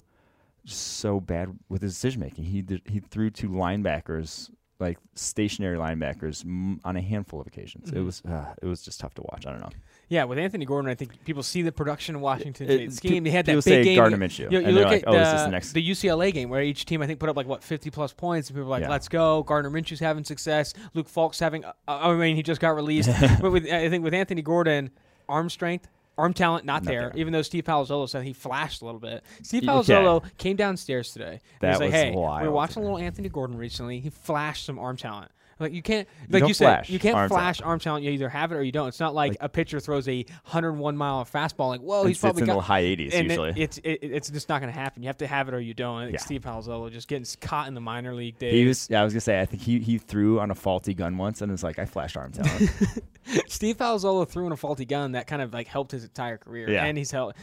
so bad with his decision making. He did, he threw to linebackers like stationary linebackers on a handful of occasions. Mm-hmm. It was uh, it was just tough to watch. I don't know. Yeah, with Anthony Gordon, I think people see the production in Washington State scheme. They had that big game. Gardner Minshew. You, you look like, at oh, the, the, UCLA game where each team I think put up like what 50 plus points, and people were like, yeah. "Let's go!" Gardner Minshew's having success. Luke Falk's having. Uh, I mean, he just got released. but with I think with Anthony Gordon, arm strength, Arm talent not, not there, there, even though Steve Palazzolo said he flashed a little bit. Steve Palazzolo okay. came downstairs today. That was like, "Hey, wild. we were watching a little Anthony Gordon recently. He flashed some arm talent. Like you can't, like you, you said, you can't arm flash arm talent. You either have it or you don't. It's not like, like a pitcher throws a 101 mile fastball. Like whoa, he's probably in got the high 80s usually. It, it's it, it's just not going to happen. You have to have it or you don't. Think yeah. Steve Palazzolo just getting caught in the minor league days. He was, yeah, I was gonna say. I think he he threw on a faulty gun once and was like, I flashed arm talent. Steve Palazzolo threw in a faulty gun that kind of like helped his entire career. Yeah. and he's held.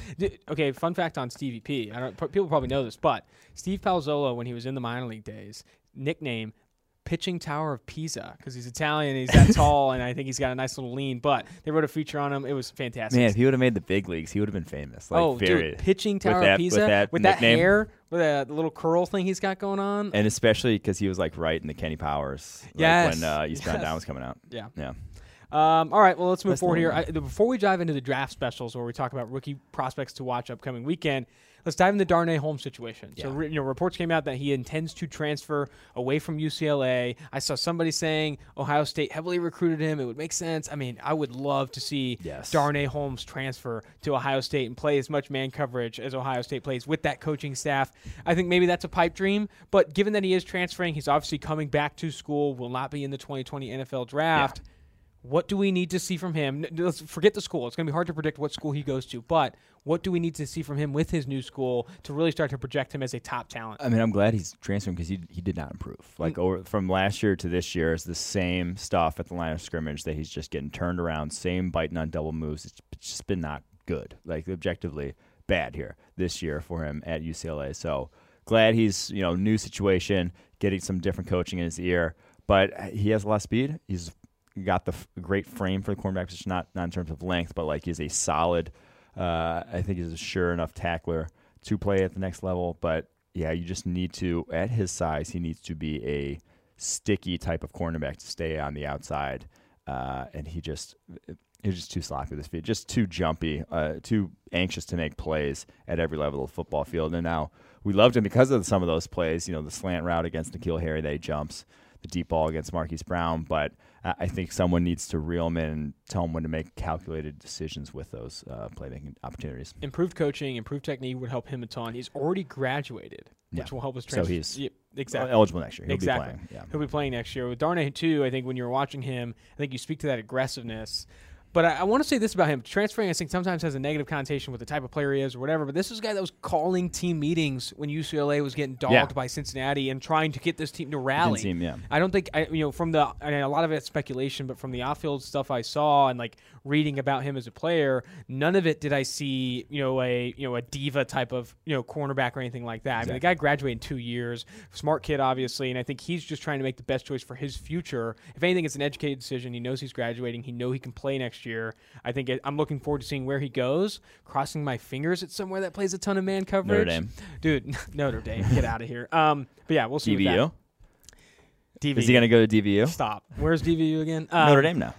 Okay, fun fact on Stevie P. I don't. People probably know this, but Steve Palazzolo, when he was in the minor league days, nickname pitching tower of Pisa because he's Italian. he's that tall, and I think he's got a nice little lean. But they wrote a feature on him. It was fantastic. Man, if he would have made the big leagues, he would have been famous. Like, oh, very, dude, pitching tower that, of Pisa with that, with that hair, with that little curl thing he's got going on, and especially because he was like right in the Kenny Powers. Like yes. when uh, Eastbound yes. Down was coming out. Yeah, yeah. Um, all right, well, let's move That's forward here. I, before we dive into the draft specials, where we talk about rookie prospects to watch upcoming weekend, let's dive into the Darnay Holmes situation. Yeah. So, you know, reports came out that he intends to transfer away from UCLA. I saw somebody saying Ohio State heavily recruited him. It would make sense. I mean, I would love to see yes. Darnay Holmes transfer to Ohio State and play as much man coverage as Ohio State plays with that coaching staff. I think maybe that's a pipe dream, but given that he is transferring, he's obviously coming back to school, will not be in the 2020 NFL draft. Yeah what do we need to see from him? Let's forget the school. It's going to be hard to predict what school he goes to, but what do we need to see from him with his new school to really start to project him as a top talent? I mean, I'm glad he's transferring because he, he did not improve. Mm. Like over from last year to this year, is the same stuff at the line of scrimmage that he's just getting turned around, same biting on double moves. It's just been not good, like objectively bad here this year for him at UCLA. So glad he's you know new situation, getting some different coaching in his ear. But he has a lot of speed. He's got the f- great frame for the cornerback position, not not in terms of length, but like he's a solid. Uh, I think he's a sure enough tackler to play at the next level. But yeah, you just need to at his size, he needs to be a sticky type of cornerback to stay on the outside. Uh, and he just he's just too sloppy with his feet, just too jumpy, uh, too anxious to make plays at every level of the football field. And now we loved him because of some of those plays. You know, the slant route against N'Keal Harry that he jumps the deep ball against Marquise Brown, but I think someone needs to reel him in and tell him when to make calculated decisions with those uh, playmaking opportunities. Improved coaching, improved technique would help him a ton. He's already graduated, which Yeah. will help us So he's yeah, exactly. eligible next year. He'll Exactly. be playing. Yeah. He'll be playing next year. With Darnay, too, I think when you're watching him, I think you speak to that aggressiveness. But I, I want to say this about him. Transferring, I think, sometimes has a negative connotation with the type of player he is or whatever. But this is a guy that was calling team meetings when UCLA was getting dogged Yeah. by Cincinnati and trying to get this team to rally. team, yeah. I don't think, I, you know, from the, I mean, a lot of it's speculation, but from the off-field stuff I saw and like reading about him as a player, none of it did I see, you know, a, you know, a diva type of, you know, cornerback or anything like that. I mean, the guy graduated in two years, smart kid, obviously, and I think he's just trying to make the best choice for his future. If anything, it's an educated decision. He knows he's graduating. He know he can play next year. I think it, I'm looking forward to seeing where he goes. Crossing my fingers at somewhere that plays a ton of man coverage. Notre Dame. dude. Notre Dame, get out of here. Um, but yeah, we'll see. DVU. DVU. Is he going to go to DVU? Stop. Where's DVU again? Um, Notre Dame now.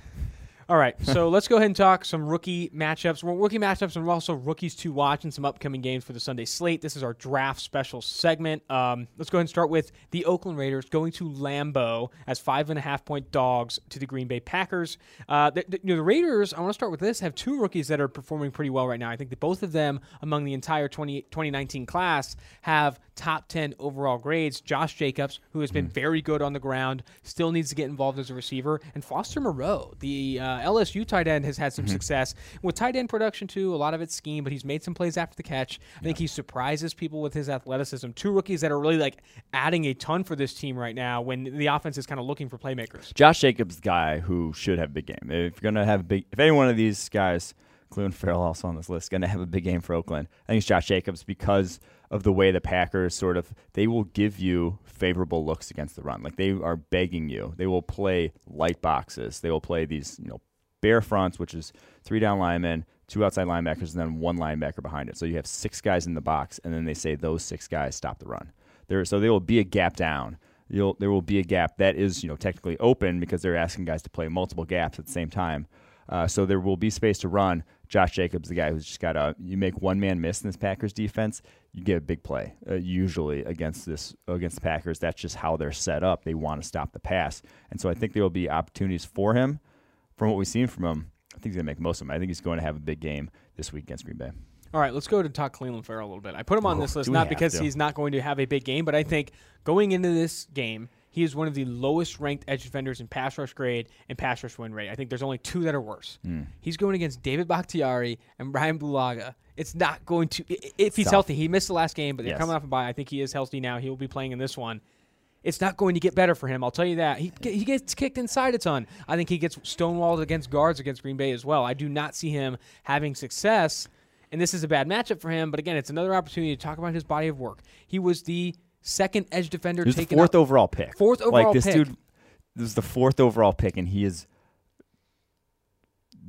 All right, so let's go ahead and talk some rookie matchups. Well, rookie matchups and also rookies to watch and some upcoming games for the Sunday slate. This is our draft special segment. Um, let's go ahead and start with the Oakland Raiders going to Lambeau as five and a half point dogs to the Green Bay Packers. Uh, the, the- you know, the Raiders, I want to start with this, have two rookies that are performing pretty well right now. I think that both of them, among the entire 20, 2019 class, have top 10 overall grades. Josh Jacobs, who has been very good on the ground, still needs to get involved as a receiver. And Foster Moreau, the uh, Uh, LSU tight end, has had some mm-hmm. success with tight end production too. A lot of it's scheme, but he's made some plays after the catch. I think he surprises people with his athleticism. Two rookies that are really like adding a ton for this team right now when the offense is kind of looking for playmakers. Josh Jacobs, guy who should have a big game. If you're gonna have a big, if any one of these guys, Clelin Ferrell also on this list, gonna have a big game for Oakland, I think it's Josh Jacobs because of the way the Packers sort of they will give you favorable looks against the run. Like they are begging you. They will play light boxes. They will play these you know bare fronts, which is three down linemen, two outside linebackers, and then one linebacker behind it. So you have six guys in the box, and then they say those six guys stop the run. There, so there will be a gap down. You'll, there will be a gap that is, you know, technically open because they're asking guys to play multiple gaps at the same time. Uh, so there will be space to run. Josh Jacobs, the guy who's just got a, you make one man miss in this Packers defense, you get a big play. Uh, usually against this against the Packers, that's just how they're set up. They want to stop the pass, and so I think there will be opportunities for him. From what we've seen from him, I think he's gonna make most of them. I think he's going to have a big game this week against Green Bay. All right, let's go to talk Clelin Ferrell a little bit. I put him on Oh, this list not because to? he's not going to have a big game, but I think going into this game, he is one of the lowest ranked edge defenders in pass rush grade and pass rush win rate. I think there's only two that are worse. Hmm. He's going against David Bakhtiari and Brian Bulaga. It's not going to if he's Tough. healthy. He missed the last game, but they're Yes. coming off a bye. I think he is healthy now. He will be playing in this one. It's not going to get better for him. I'll tell you that. He, he gets kicked inside a ton. I think he gets stonewalled against guards against Green Bay as well. I do not see him having success, and this is a bad matchup for him. But again, it's another opportunity to talk about his body of work. He was the second edge defender the taken fourth up- overall pick. Fourth overall pick. like this pick. dude. This is the fourth overall pick, and he is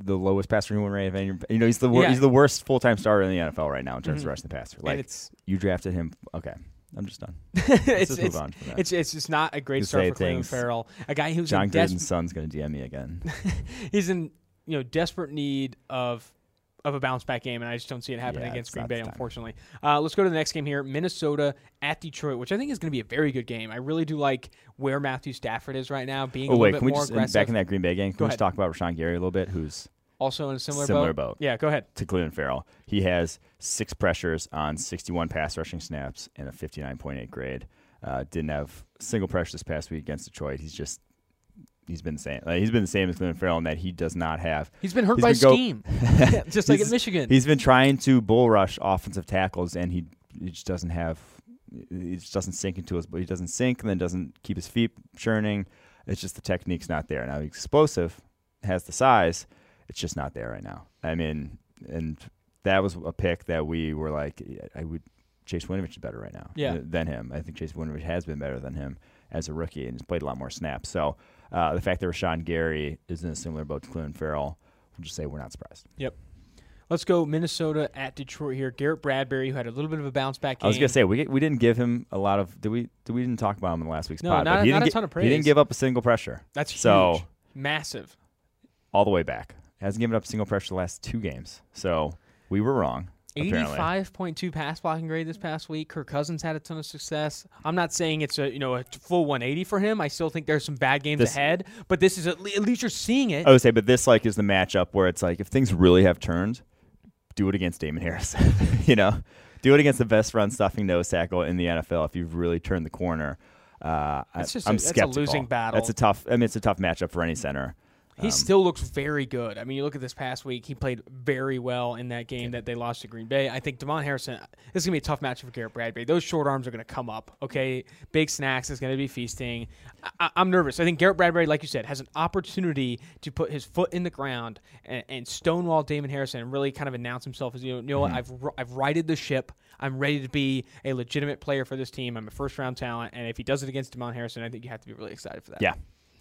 the lowest passer win rate of any. You know, he's the wor- Yeah. he's the worst full time starter in the NFL right now in terms Mhm. of rushing the passer. Like it's you drafted him. Okay, I'm just done. it's, just move it's, on from that. it's it's just not a great You start for Cleveland things. Farrell, a guy who's John in des- son's going to DM me again. he's in you know desperate need of of a bounce back game, and I just don't see it happening Yeah, against Green Bay, time. unfortunately. Uh, let's go to the next game here: Minnesota at Detroit, which I think is going to be a very good game. I really do like where Matthew Stafford is right now, being oh a wait, can we just aggressive. back in that Green Bay game? Can Go we just talk about Rashan Gary a little bit? Who's also in a similar, Similar boat. boat. Yeah, go ahead. to Clelin Ferrell. He has six pressures on 61 pass rushing snaps and a 59.8 grade. Uh, didn't have single pressure this past week against Detroit. He's just he's been the same. Like, he's been the same as Clelin Ferrell in that he does not have. He's been hurt He's by been go- scheme, just like at He's- Michigan. He's been trying to bull rush offensive tackles, and he, he just doesn't have. He just doesn't sink into his. But he doesn't sink, and then doesn't keep his feet churning. It's just the technique's not there. Now he's explosive, has the size. It's just not there right now. I mean, and that was a pick that we were like, I would. Chase Winovich is better right now Yeah. than him. I think Chase Winovich has been better than him as a rookie and has played a lot more snaps. So uh, the fact that Rashan Gary is in a similar boat to Clelin Ferrell, we'll just say we're not surprised. Yep. Let's go Minnesota at Detroit here. Garrett Bradbury, who had a little bit of a bounce back game. I was gonna say we we didn't give him a lot of did we did we didn't talk about him in last week's No, pod, not- he not didn't a ton of praise. He didn't give up a single pressure That's huge. So- massive. all the way back. Hasn't given up a single pressure the last two games. So we were wrong. Eighty-five point two pass blocking grade this past week. Kirk Cousins had a ton of success. I'm not saying it's a you know a full 180 for him. I still think there's some bad games This- ahead, but this is at, le- at least you're seeing it. I would say, but this like is the matchup where it's like if things really have turned, do it against Damon Harris. you know, do it against the best run stuffing nose tackle in the NFL if you've really turned the corner. Uh, I, That's just I'm a- that's a skeptical. losing battle. That's a tough. I mean, it's a tough matchup for any center. He Um, still looks very good. I mean, you look at this past week; he played very well in that game that they lost to Green Bay. I think Devon Harrison. This is gonna be a tough match for Garrett Bradbury. Those short arms are gonna come up. Okay, big snacks is gonna be feasting. I, I'm nervous. I think Garrett Bradbury, like you said, has an opportunity to put his foot in the ground and, and stonewall Damon Harrison and really kind of announce himself as you know, you know what I've I've righted the ship. I'm ready to be a legitimate player for this team. I'm a first round talent, and if he does it against Devon Harrison, I think you have to be really excited for that. yeah,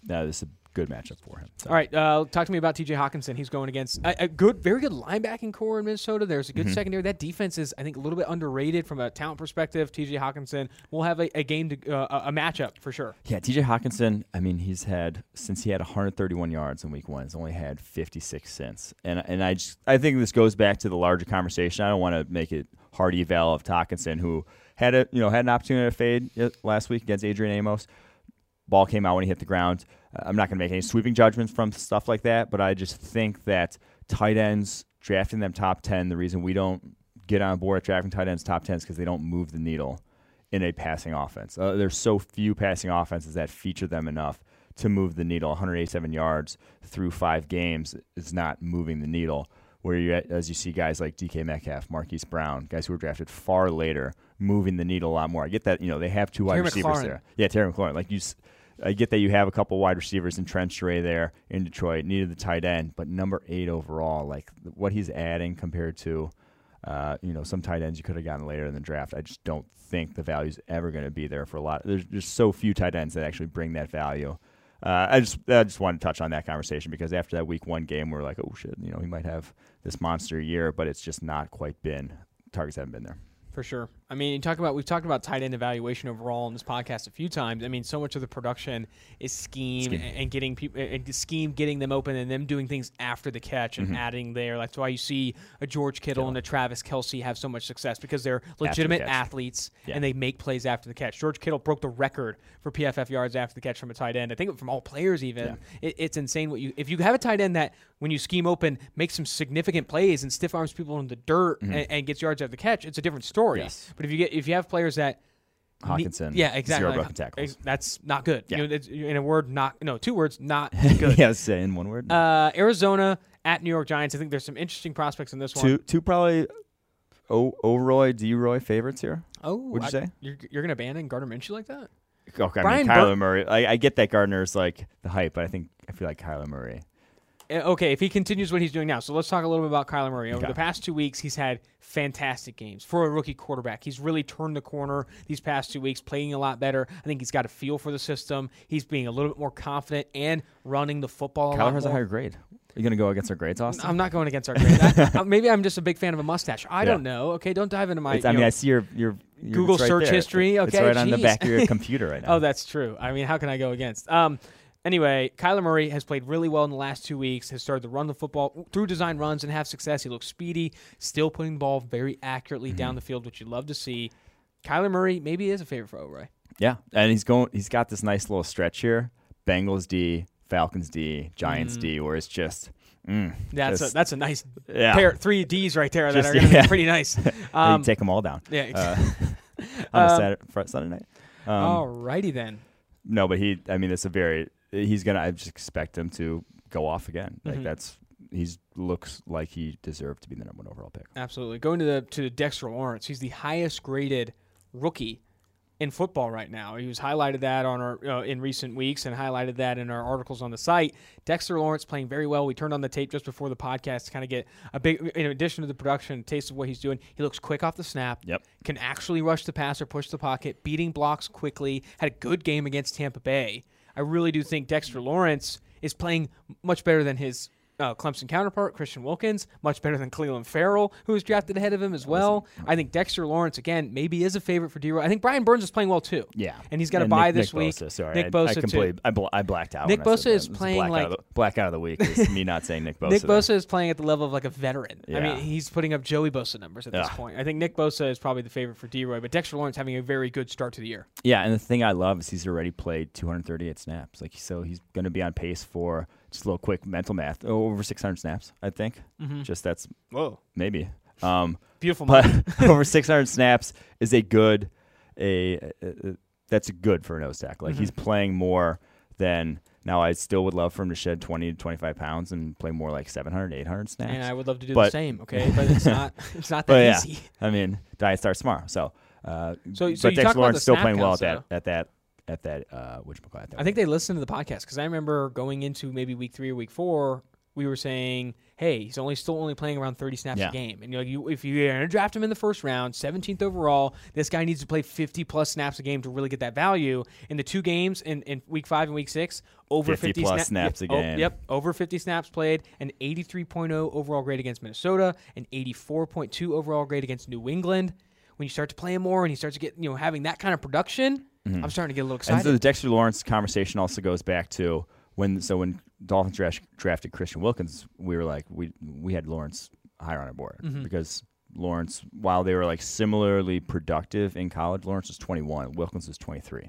no, this is a good matchup for him. So. All right, uh, talk to me about T.J. Hockenson. He's going against a, a good, very good linebacking corps in Minnesota. There's a Mm-hmm. good secondary. That defense is, I think, a little bit underrated from a talent perspective. T.J. Hockenson will have a, a game to uh, a matchup for sure. Yeah, TJ Hockenson, I mean, he's had since he had 131 yards in week 1, he's only had 56 since. And and I just I think this goes back to the larger conversation. I don't want to make it hard eval of Hockenson who had a, you know, had an opportunity to fade uh, last week against Adrian Amos. Ball came out when he hit the ground. Uh, I'm not going to make any sweeping judgments from stuff like that, but I just think that tight ends drafting them top 10, the reason we don't get on board at drafting tight ends top 10 is because they don't move the needle in a passing offense. Uh, there's so few passing offenses that feature them enough to move the needle. 187 yards through five games is not moving the needle. Where you, as you see guys like DK Metcalf, Marquise Brown, guys who were drafted far later, moving the needle a lot more. I get that you know they have two wide receivers McLaurin. there. Yeah, Terry McLaurin. Like you, I get that you have a couple wide receivers in Trent Sherray there in Detroit. Needed the tight end, but number eight overall, like what he's adding compared to, uh, you know, some tight ends you could have gotten later in the draft. I just don't think the value's ever going to be there for a lot. There's just so few tight ends that actually bring that value. Uh, I just I just wanted to touch on that conversation because after that week one game, we're like, oh shit, you know, he might have this monster year, but it's just not quite been. Targets haven't been there. For sure. I mean, you talk about we've talked about tight end evaluation overall on this podcast a few times. I mean, so much of the production is scheme, Scheme. And, getting people and scheme getting them open and them doing things after the catch and mm-hmm. adding there. That's why you see a George Kittle and a Travis Kelce have so much success because they're legitimate catch. athletes Yeah. and they make plays after the catch. George Kittle broke the record for PFF yards after the catch from a tight end. I think from all players even. Yeah. It, it's insane what you if you have a tight end that when you scheme open makes some significant plays and stiff arms people in the dirt mm-hmm. and, and gets yards after the catch, it's a different story. Yes. But if you get if you have players that ne- Hockenson, yeah, exactly, zero broken tackles. that's not good. Yeah. You know, in a word, not no two words, not good. yeah, say in one word. Uh, Arizona at New York Giants. I think there's some interesting prospects in this one. two two probably O O'Roy, D Roy favorites here. Oh, What'd you I- say? You're, you're going to abandon Gardner Minshew like that? Okay, I Brian mean, Kyler Bur- Murray. I, I get that Gardner's like the hype, but I think I feel like Kyler Murray. Uh, Okay, if he continues what he's doing now, so let's talk a little bit about Kyler Murray. Over Okay. the past two weeks, he's had fantastic games for a rookie quarterback. He's really turned the corner these past two weeks, playing a lot better. I think he's got a feel for the system. He's being a little bit more confident and running the football. A Kyler lot has a higher grade. Are you gonna go against our grades, Austin? I'm not going against our grades. I, I- maybe I'm just a big fan of a mustache. I Yeah. don't know. Okay, don't dive into my. It's- I mean, know- I see your your, your Google right search there. history, It's okay, right on the back of your computer right now. Oh, that's true. I mean, how can I go against? Um, anyway, Kyler Murray has played really well in the last two weeks. Has started to run the football through design runs and have success. He looks speedy, still putting the ball very accurately down the field, which you'd love to see. Kyler Murray maybe is a favorite for O'Roy. yeah, and he's going. He's got this nice little stretch here: Bengals D, Falcons D, Giants D, where it's just. Mm, That's just- a, that's a nice yeah. pair, three D's right there that Just- are going to yeah. be pretty nice. Um, take them all down yeah. uh, on a Um, Saturday, Sunday night. Um, Alrighty then. No, but he. I mean, it's a very. He's gonna. I just expect him to go off again. Like Mhm. that's. He's looks like he deserved to be the number one overall pick. Absolutely. Going to the to Dexter Lawrence, he's the highest graded rookie in football right now. He was highlighted that on our uh, in recent weeks and highlighted that in our articles on the site. Dexter Lawrence playing very well. We turned on the tape just before the podcast to kind of get a big in addition to the production taste of what he's doing. He looks quick off the snap. Yep. Can actually rush the passer, push the pocket, beating blocks quickly. Had a good game against Tampa Bay. I really do think Dexter Lawrence is playing much better than his uh, Clemson counterpart, Christian Wilkins, much better than Clelin Ferrell, who was drafted ahead of him as well. I think Dexter Lawrence, again, maybe is a favorite for D Roy. I think Brian Burns is playing well too. Yeah, And he's got a And bye Nick- this Nick week. Bosa, sorry, Nick I, Bosa I too. completely, I, bl- I blacked out. Nick when I said Bosa that. is It was playing black like- out of the, black out of the week. is me not saying Nick Bosa. Nick. Bosa is playing at the level of like a veteran. I Yeah. mean, he's putting up Joey Bosa numbers at this point. I think Nick Bosa is probably the favorite for D Roy, but Dexter Lawrence having a very good start to the year. Yeah, and the thing I love is he's already played 238 snaps. Like so, he's going to be on pace for just a little quick mental math oh, over 600 snaps. I think. Mm-hmm. Just that's Whoa, maybe. Um, beautiful. but over 600 snaps is a good a, a, a- that's good for a nose tackle. Like he's Mm-hmm. playing more than now. I still would love for him to shed 20 to 25 pounds and play more like 700, 800 snaps. and I would love to do the same. Okay, but it's not. It's not But that yeah. easy. I mean, diet starts tomorrow. So, uh, So- but so you Dexter talk about Lawrence still playing well at that at that at that uh, which I think they listened to the podcast because I remember going into maybe week three or week four, we were saying, "Hey, he's only still only playing around 30 snaps Yeah. a game." And you're like, you, if you're going to draft him in the first round, 17th overall, this guy needs to play 50 plus snaps a game to really get that value. In the two games in, in week five and week six, over 50 50, plus sna- snaps yep, a oh, yep, over 50 snaps played, an 83.0 overall grade against Minnesota, an 84.2 overall grade against New England. When you start to play him more and he starts to get, you know, having that kind of production, I'm starting to get a little Mm-hmm. And excited. so the Dexter Lawrence conversation also goes back to when so when Dolphins draft, drafted Christian Wilkins, we were like we we had Lawrence higher on our board Mm-hmm. because Lawrence, while they were like similarly productive in college, Lawrence was 21, Wilkins was 23.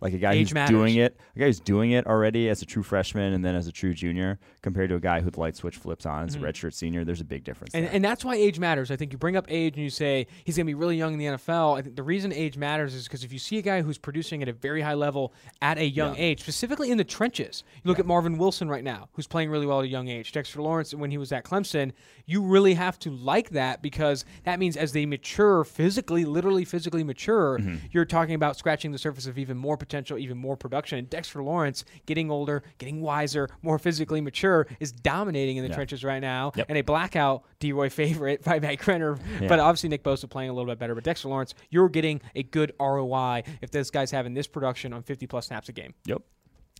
Like a guy Age who's matters. doing it, a guy who's doing it already as a true freshman and then as a true junior, compared to a guy who the light switch flips on as a redshirt senior. There's a big difference. Mm-hmm. And, and that's why age matters. I think you bring up age and you say he's going to be really young in the NFL. I think the reason age matters is because if you see a guy who's producing at a very high level at a young Yeah. age, specifically in the trenches, you look at Marvin Wilson right now, who's playing really well at a young age. Dexter Lawrence, when he was at Clemson, you really have to like that because that means as they mature physically, literally physically mature, Mm-hmm. you're talking about scratching the surface of even more potential, even more production. And Dexter Lawrence, getting older, getting wiser, more physically mature, is dominating in the Yeah. trenches right now. Yep. And a blackout D Roy favorite by Matt Renner. Yeah. But obviously Nick Bosa playing a little bit better. But Dexter Lawrence, you're getting a good ROI if this guy's having this production on 50 plus snaps a game. yep.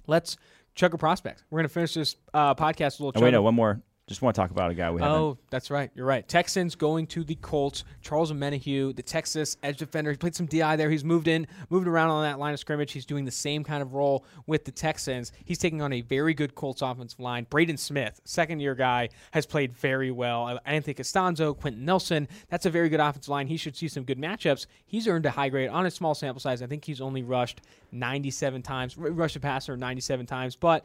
Let's chug a prospect. We're gonna finish this uh, podcast a little. And wait, no, one more. Just want to talk about a guy we haven't. Oh, that's right. You're right. Texans going to the Colts. Charles Omenihu, the Texas edge defender. He played some DI there. He's moved in, moved around on that line of scrimmage. He's doing the same kind of role with the Texans. He's taking on a very good Colts offensive line. Braden Smith, second year guy, has played very well. Uh, Anthony Castonzo, Quenton Nelson. That's a very good offensive line. He should see some good matchups. He's earned a high grade on a small sample size. I think he's only rushed 97 times, rushed a passer 97 times, but.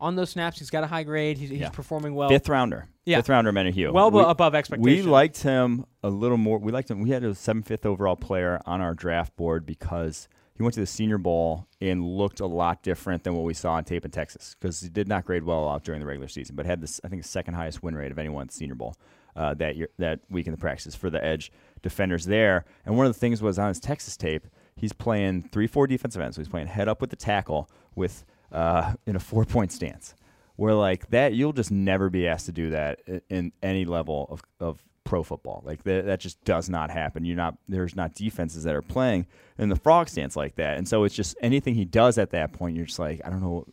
On those snaps, he's got a high grade. He's, he's Yeah. performing well. Fifth rounder. Yeah. Fifth rounder, Omenihu. well We- above expectation. We liked him a little more. We liked him. We had a seven fifth overall player on our draft board because he went to the Senior Bowl and looked a lot different than what we saw on tape in Texas. Because he did not grade well out during the regular season, but had this I think the second highest win rate of anyone at the Senior Bowl uh, that year that week in the practices for the edge defenders there. And one of the things was on his Texas tape, he's playing three four defensive ends. So he's playing head up with the tackle with uh, in a four point stance where like that you'll just never be asked to do that in any level of, of pro football. Like that, that just does not happen. You're not there's not defenses that are playing in the frog stance like that. And so it's just anything he does at that point you're just like i don't know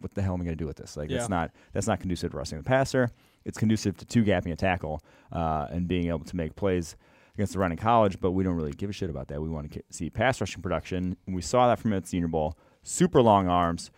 what the hell am i going to do with this? Like Yeah. that's not that's not conducive to rushing the passer. It's conducive to two gapping a tackle uh, and being able to make plays against the run in college but we don't really give a shit about that. We want to see pass rushing production. And we saw that from at senior bowl. Super long arms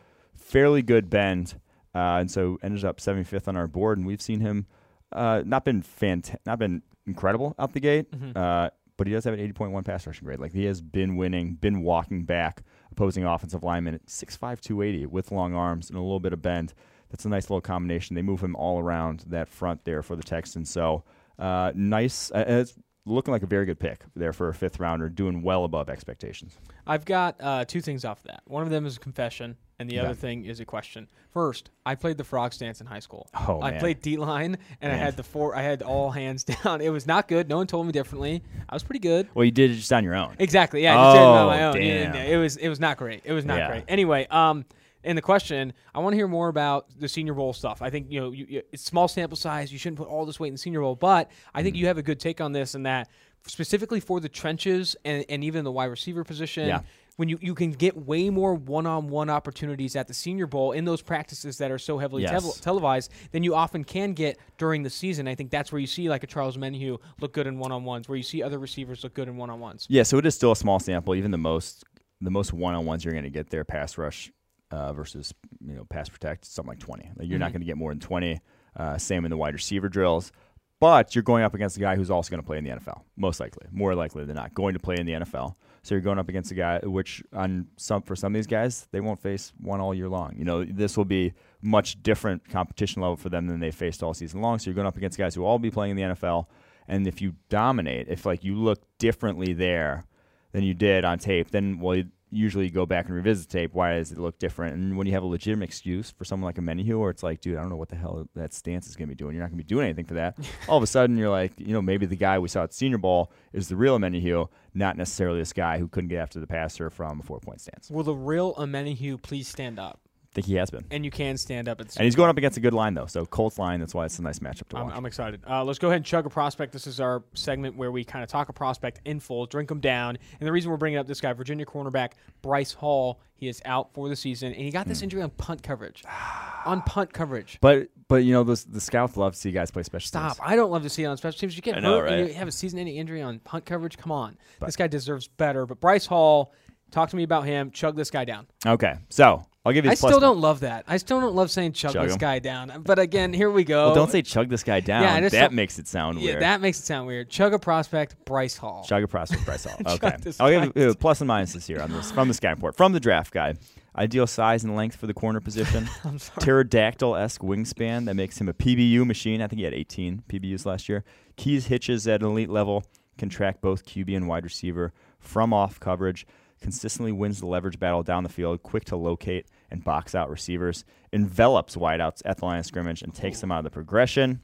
fairly good bend, uh, and so ended up 75th on our board. And we've seen him uh, not been fant- not been incredible out the gate, Mhm. uh, but he does have an 80.1 pass rushing grade. Like he has been winning, been walking back opposing offensive linemen at 6'5", 280 with long arms and a little bit of bend. That's a nice little combination. They move him all around that front there for the Texans. So uh, nice. Uh, it's looking like a very good pick there for a fifth rounder, doing well above expectations. I've got uh, two things off of that. One of them is a confession, and the Yeah. other thing is a question. First, I played the frog stance in high school. Oh, I man. played D line, and I had the four. I had all hands down. It was not good. No one told me differently. I was pretty good. Well, you did it just on your own. Exactly. Yeah, I just did it on Oh, my own. damn. Yeah, It was it was not great. It was not Yeah. great. Anyway, um, and the question, I want to hear more about the Senior Bowl stuff. I think you know, you, you, it's small sample size. You shouldn't put all this weight in the Senior Bowl, but I think you have a good take on this and that specifically for the trenches and, and even the wide receiver position. Yeah. When you, you can get way more one-on-one opportunities at the Senior Bowl in those practices that are so heavily Yes. tel- televised than you often can get during the season. I think that's where you see like a Charles Omenihu look good in one-on-ones, where you see other receivers look good in one-on-ones. Yeah, so it is still a small sample. Even the most the most one on ones you're going to get there, pass rush uh, versus you know pass protect, something like twenty. Like you're not Mhm. going to get more than twenty. Uh, same in the wide receiver drills, but you're going up against a guy who's also going to play in the NFL, most likely, more likely than not, going to play in the NFL. So you're going up against a guy which on some for some of these guys they won't face one all year long. You know this will be much different competition level for them than they faced all season long. So you're going up against guys who all be playing in the NFL, and if you dominate, if like you look differently there than you did on tape, then well, usually go back and revisit the tape. Why does it look different? And when you have a legitimate excuse for someone like a Omenihu, where it's like, dude, I don't know what the hell that stance is going to be doing. You're not going to be doing anything for that. All of a sudden, you're like, you know, maybe the guy we saw at Senior Bowl is the real Omenihu, not necessarily this guy who couldn't get after the passer from a four point stance. Will the real Omenihu please stand up? Think he has been. And you can stand up at the And he's going up against a good line, though. So Colts line, that's why it's a nice matchup to I'm, watch. I'm excited. Uh, let's go ahead and chug a prospect. This is our segment where we kind of talk a prospect in full, drink them down. And the reason we're bringing up this guy, Virginia cornerback Bryce Hall, he is out for the season, and he got this Hmm. injury on punt coverage. on punt coverage. but but you know those the scouts love to see guys play special Stop! teams. I don't love to see it on special teams. You get I know, hurt and right? you have a season-ending injury on punt coverage. Come on, But- this guy deserves better. But Bryce Hall, talk to me about him. Chug this guy down. Okay, so I'll give you. I still don't love that. I still don't love saying chug, Chug this him. guy down. But again, here we go. Well, don't say chug this guy down. Yeah, that don't- makes it sound Yeah, weird. that makes it sound weird. Chug a prospect, Bryce Hall. Chug a prospect Bryce Hall. Okay. I'll give you plus and minuses here on this from the sky report. From the draft guide. Ideal size and length for the corner position. I'm sorry. Pterodactyl esque wingspan that makes him a PBU machine. I think he had 18 PBUs last year. Keys hitches at an elite level. Can track both QB and wide receiver from off coverage. Consistently wins the leverage battle down the field. Quick to locate and box out receivers. Envelops wideouts at the line of scrimmage and takes them out of the progression.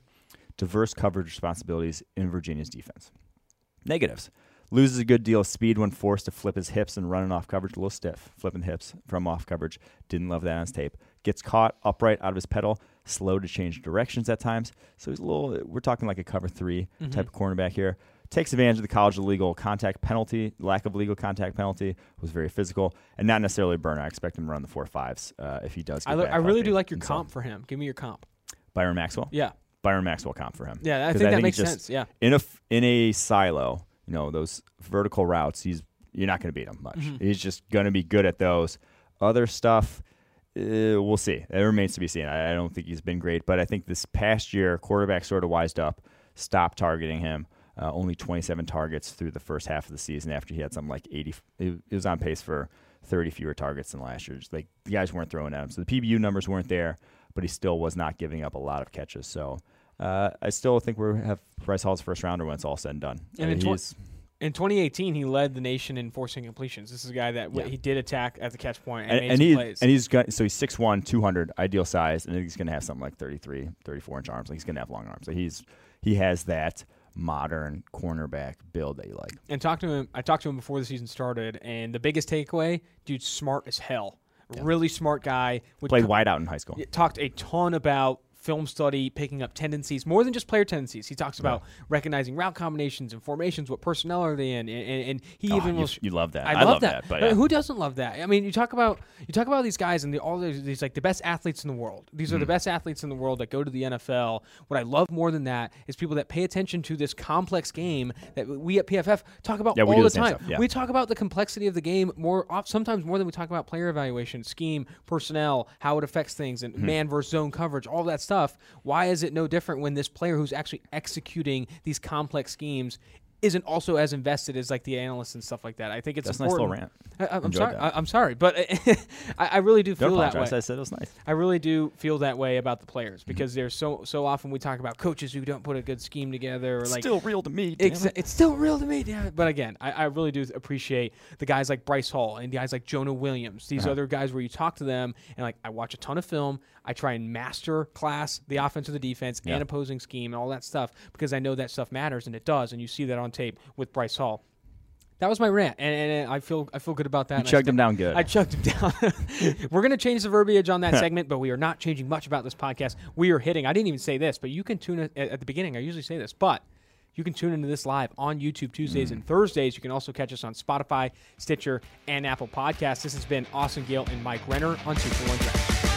Diverse coverage responsibilities in Virginia's defense. Negatives. Loses a good deal of speed when forced to flip his hips and running off coverage. A little stiff, flipping hips from off coverage. Didn't love that on his tape. Gets caught upright out of his pedal, slow to change directions at times. So he's a little, we're talking like a cover 3 Mhm. type of cornerback here. Takes advantage of the college legal contact penalty, lack of legal contact penalty, was very physical, and not necessarily a burner. I expect him to run the four fives uh, if he does. Get I, I really do like your And so, comp for him. Give me your comp. Byron Maxwell. Yeah, Byron Maxwell comp for him. yeah. I think I that think makes sense. Yeah. in a in a silo, you know, those vertical routes, he's you're not going to beat him much. Mhm. He's just going to be good at those. Other stuff, uh, we'll see. It remains to be seen. I, I don't think he's been great, but I think this past year, quarterback sort of wised up, stopped targeting him. Uh, only 27 targets through the first half of the season after he had something like 80. It, it was on pace for 30 fewer targets than last year. Just like the guys weren't throwing at him, so the PBU numbers weren't there, but he still was not giving up a lot of catches. So. Uh, I still think we have Bryce Hall's first rounder when it's all said and done. And Uh, in tw- In 2018, he led the nation in forcing completions. This is a guy that Yeah. he did attack at the catch point and, and, made and he plays. and he's got so he's 6'1", 200, ideal size, and he's going to have something like 33, 34 inch arms. Like he's going to have long arms. So he's he has that modern cornerback build that you like. and talked to him. I talked to him before the season started, and the biggest takeaway, dude, smart as hell. Yeah. Really smart guy. Played co- wide out in high school. Talked a ton about film study, picking up tendencies, more than just player tendencies. He talks about recognizing route combinations and formations, what personnel are they in, and, and, and he Oh, even you, was. you love that. I, love, that. but Uh, yeah. Who doesn't love that? I mean, you talk about you talk about these guys and the, all these, these like the best athletes in the world. These are the Mhm. best athletes in the world that go to the NFL. What I love more than that is people that pay attention to this complex game that we at PFF talk about Yeah, all the time. yeah. We talk about the complexity of the game more sometimes more than we talk about player evaluation, scheme, personnel, how it affects things, and Hmm. man versus zone coverage, all that stuff. Why is it no different when this player who's actually executing these complex schemes isn't also as invested as like the analysts and stuff like that? I think it's That's a nice little rant. I, I'm sorry. that. I, I'm sorry, but I, I really do feel that way. I said it was nice. I really do feel that way about the players Mm-hmm. because there's so so often we talk about coaches who don't put a good scheme together or like Still real to me. Exa- it. it's still real to me, damn it. But again, I, I really do appreciate the guys like Bryce Hall and the guys like Jonah Williams. These Uh-huh. other guys where you talk to them and like I watch a ton of film. I try and master class the offense or the defense Yeah. and opposing scheme and all that stuff because I know that stuff matters and it does. And you see that on tape with Bryce Hall. That was my rant, and, and I feel I feel good about that. You chugged him down good. I chugged him down. We're going to change the verbiage on that segment, but we are not changing much about this podcast. We are hitting. I didn't even say this, but you can tune it at, at the beginning. I usually say this, but you can tune into this live on YouTube Tuesdays and mm. Thursdays. You can also catch us on Spotify, Stitcher, and Apple Podcasts. This has been Austin Gayle and Mike Renner on Two for One Draft.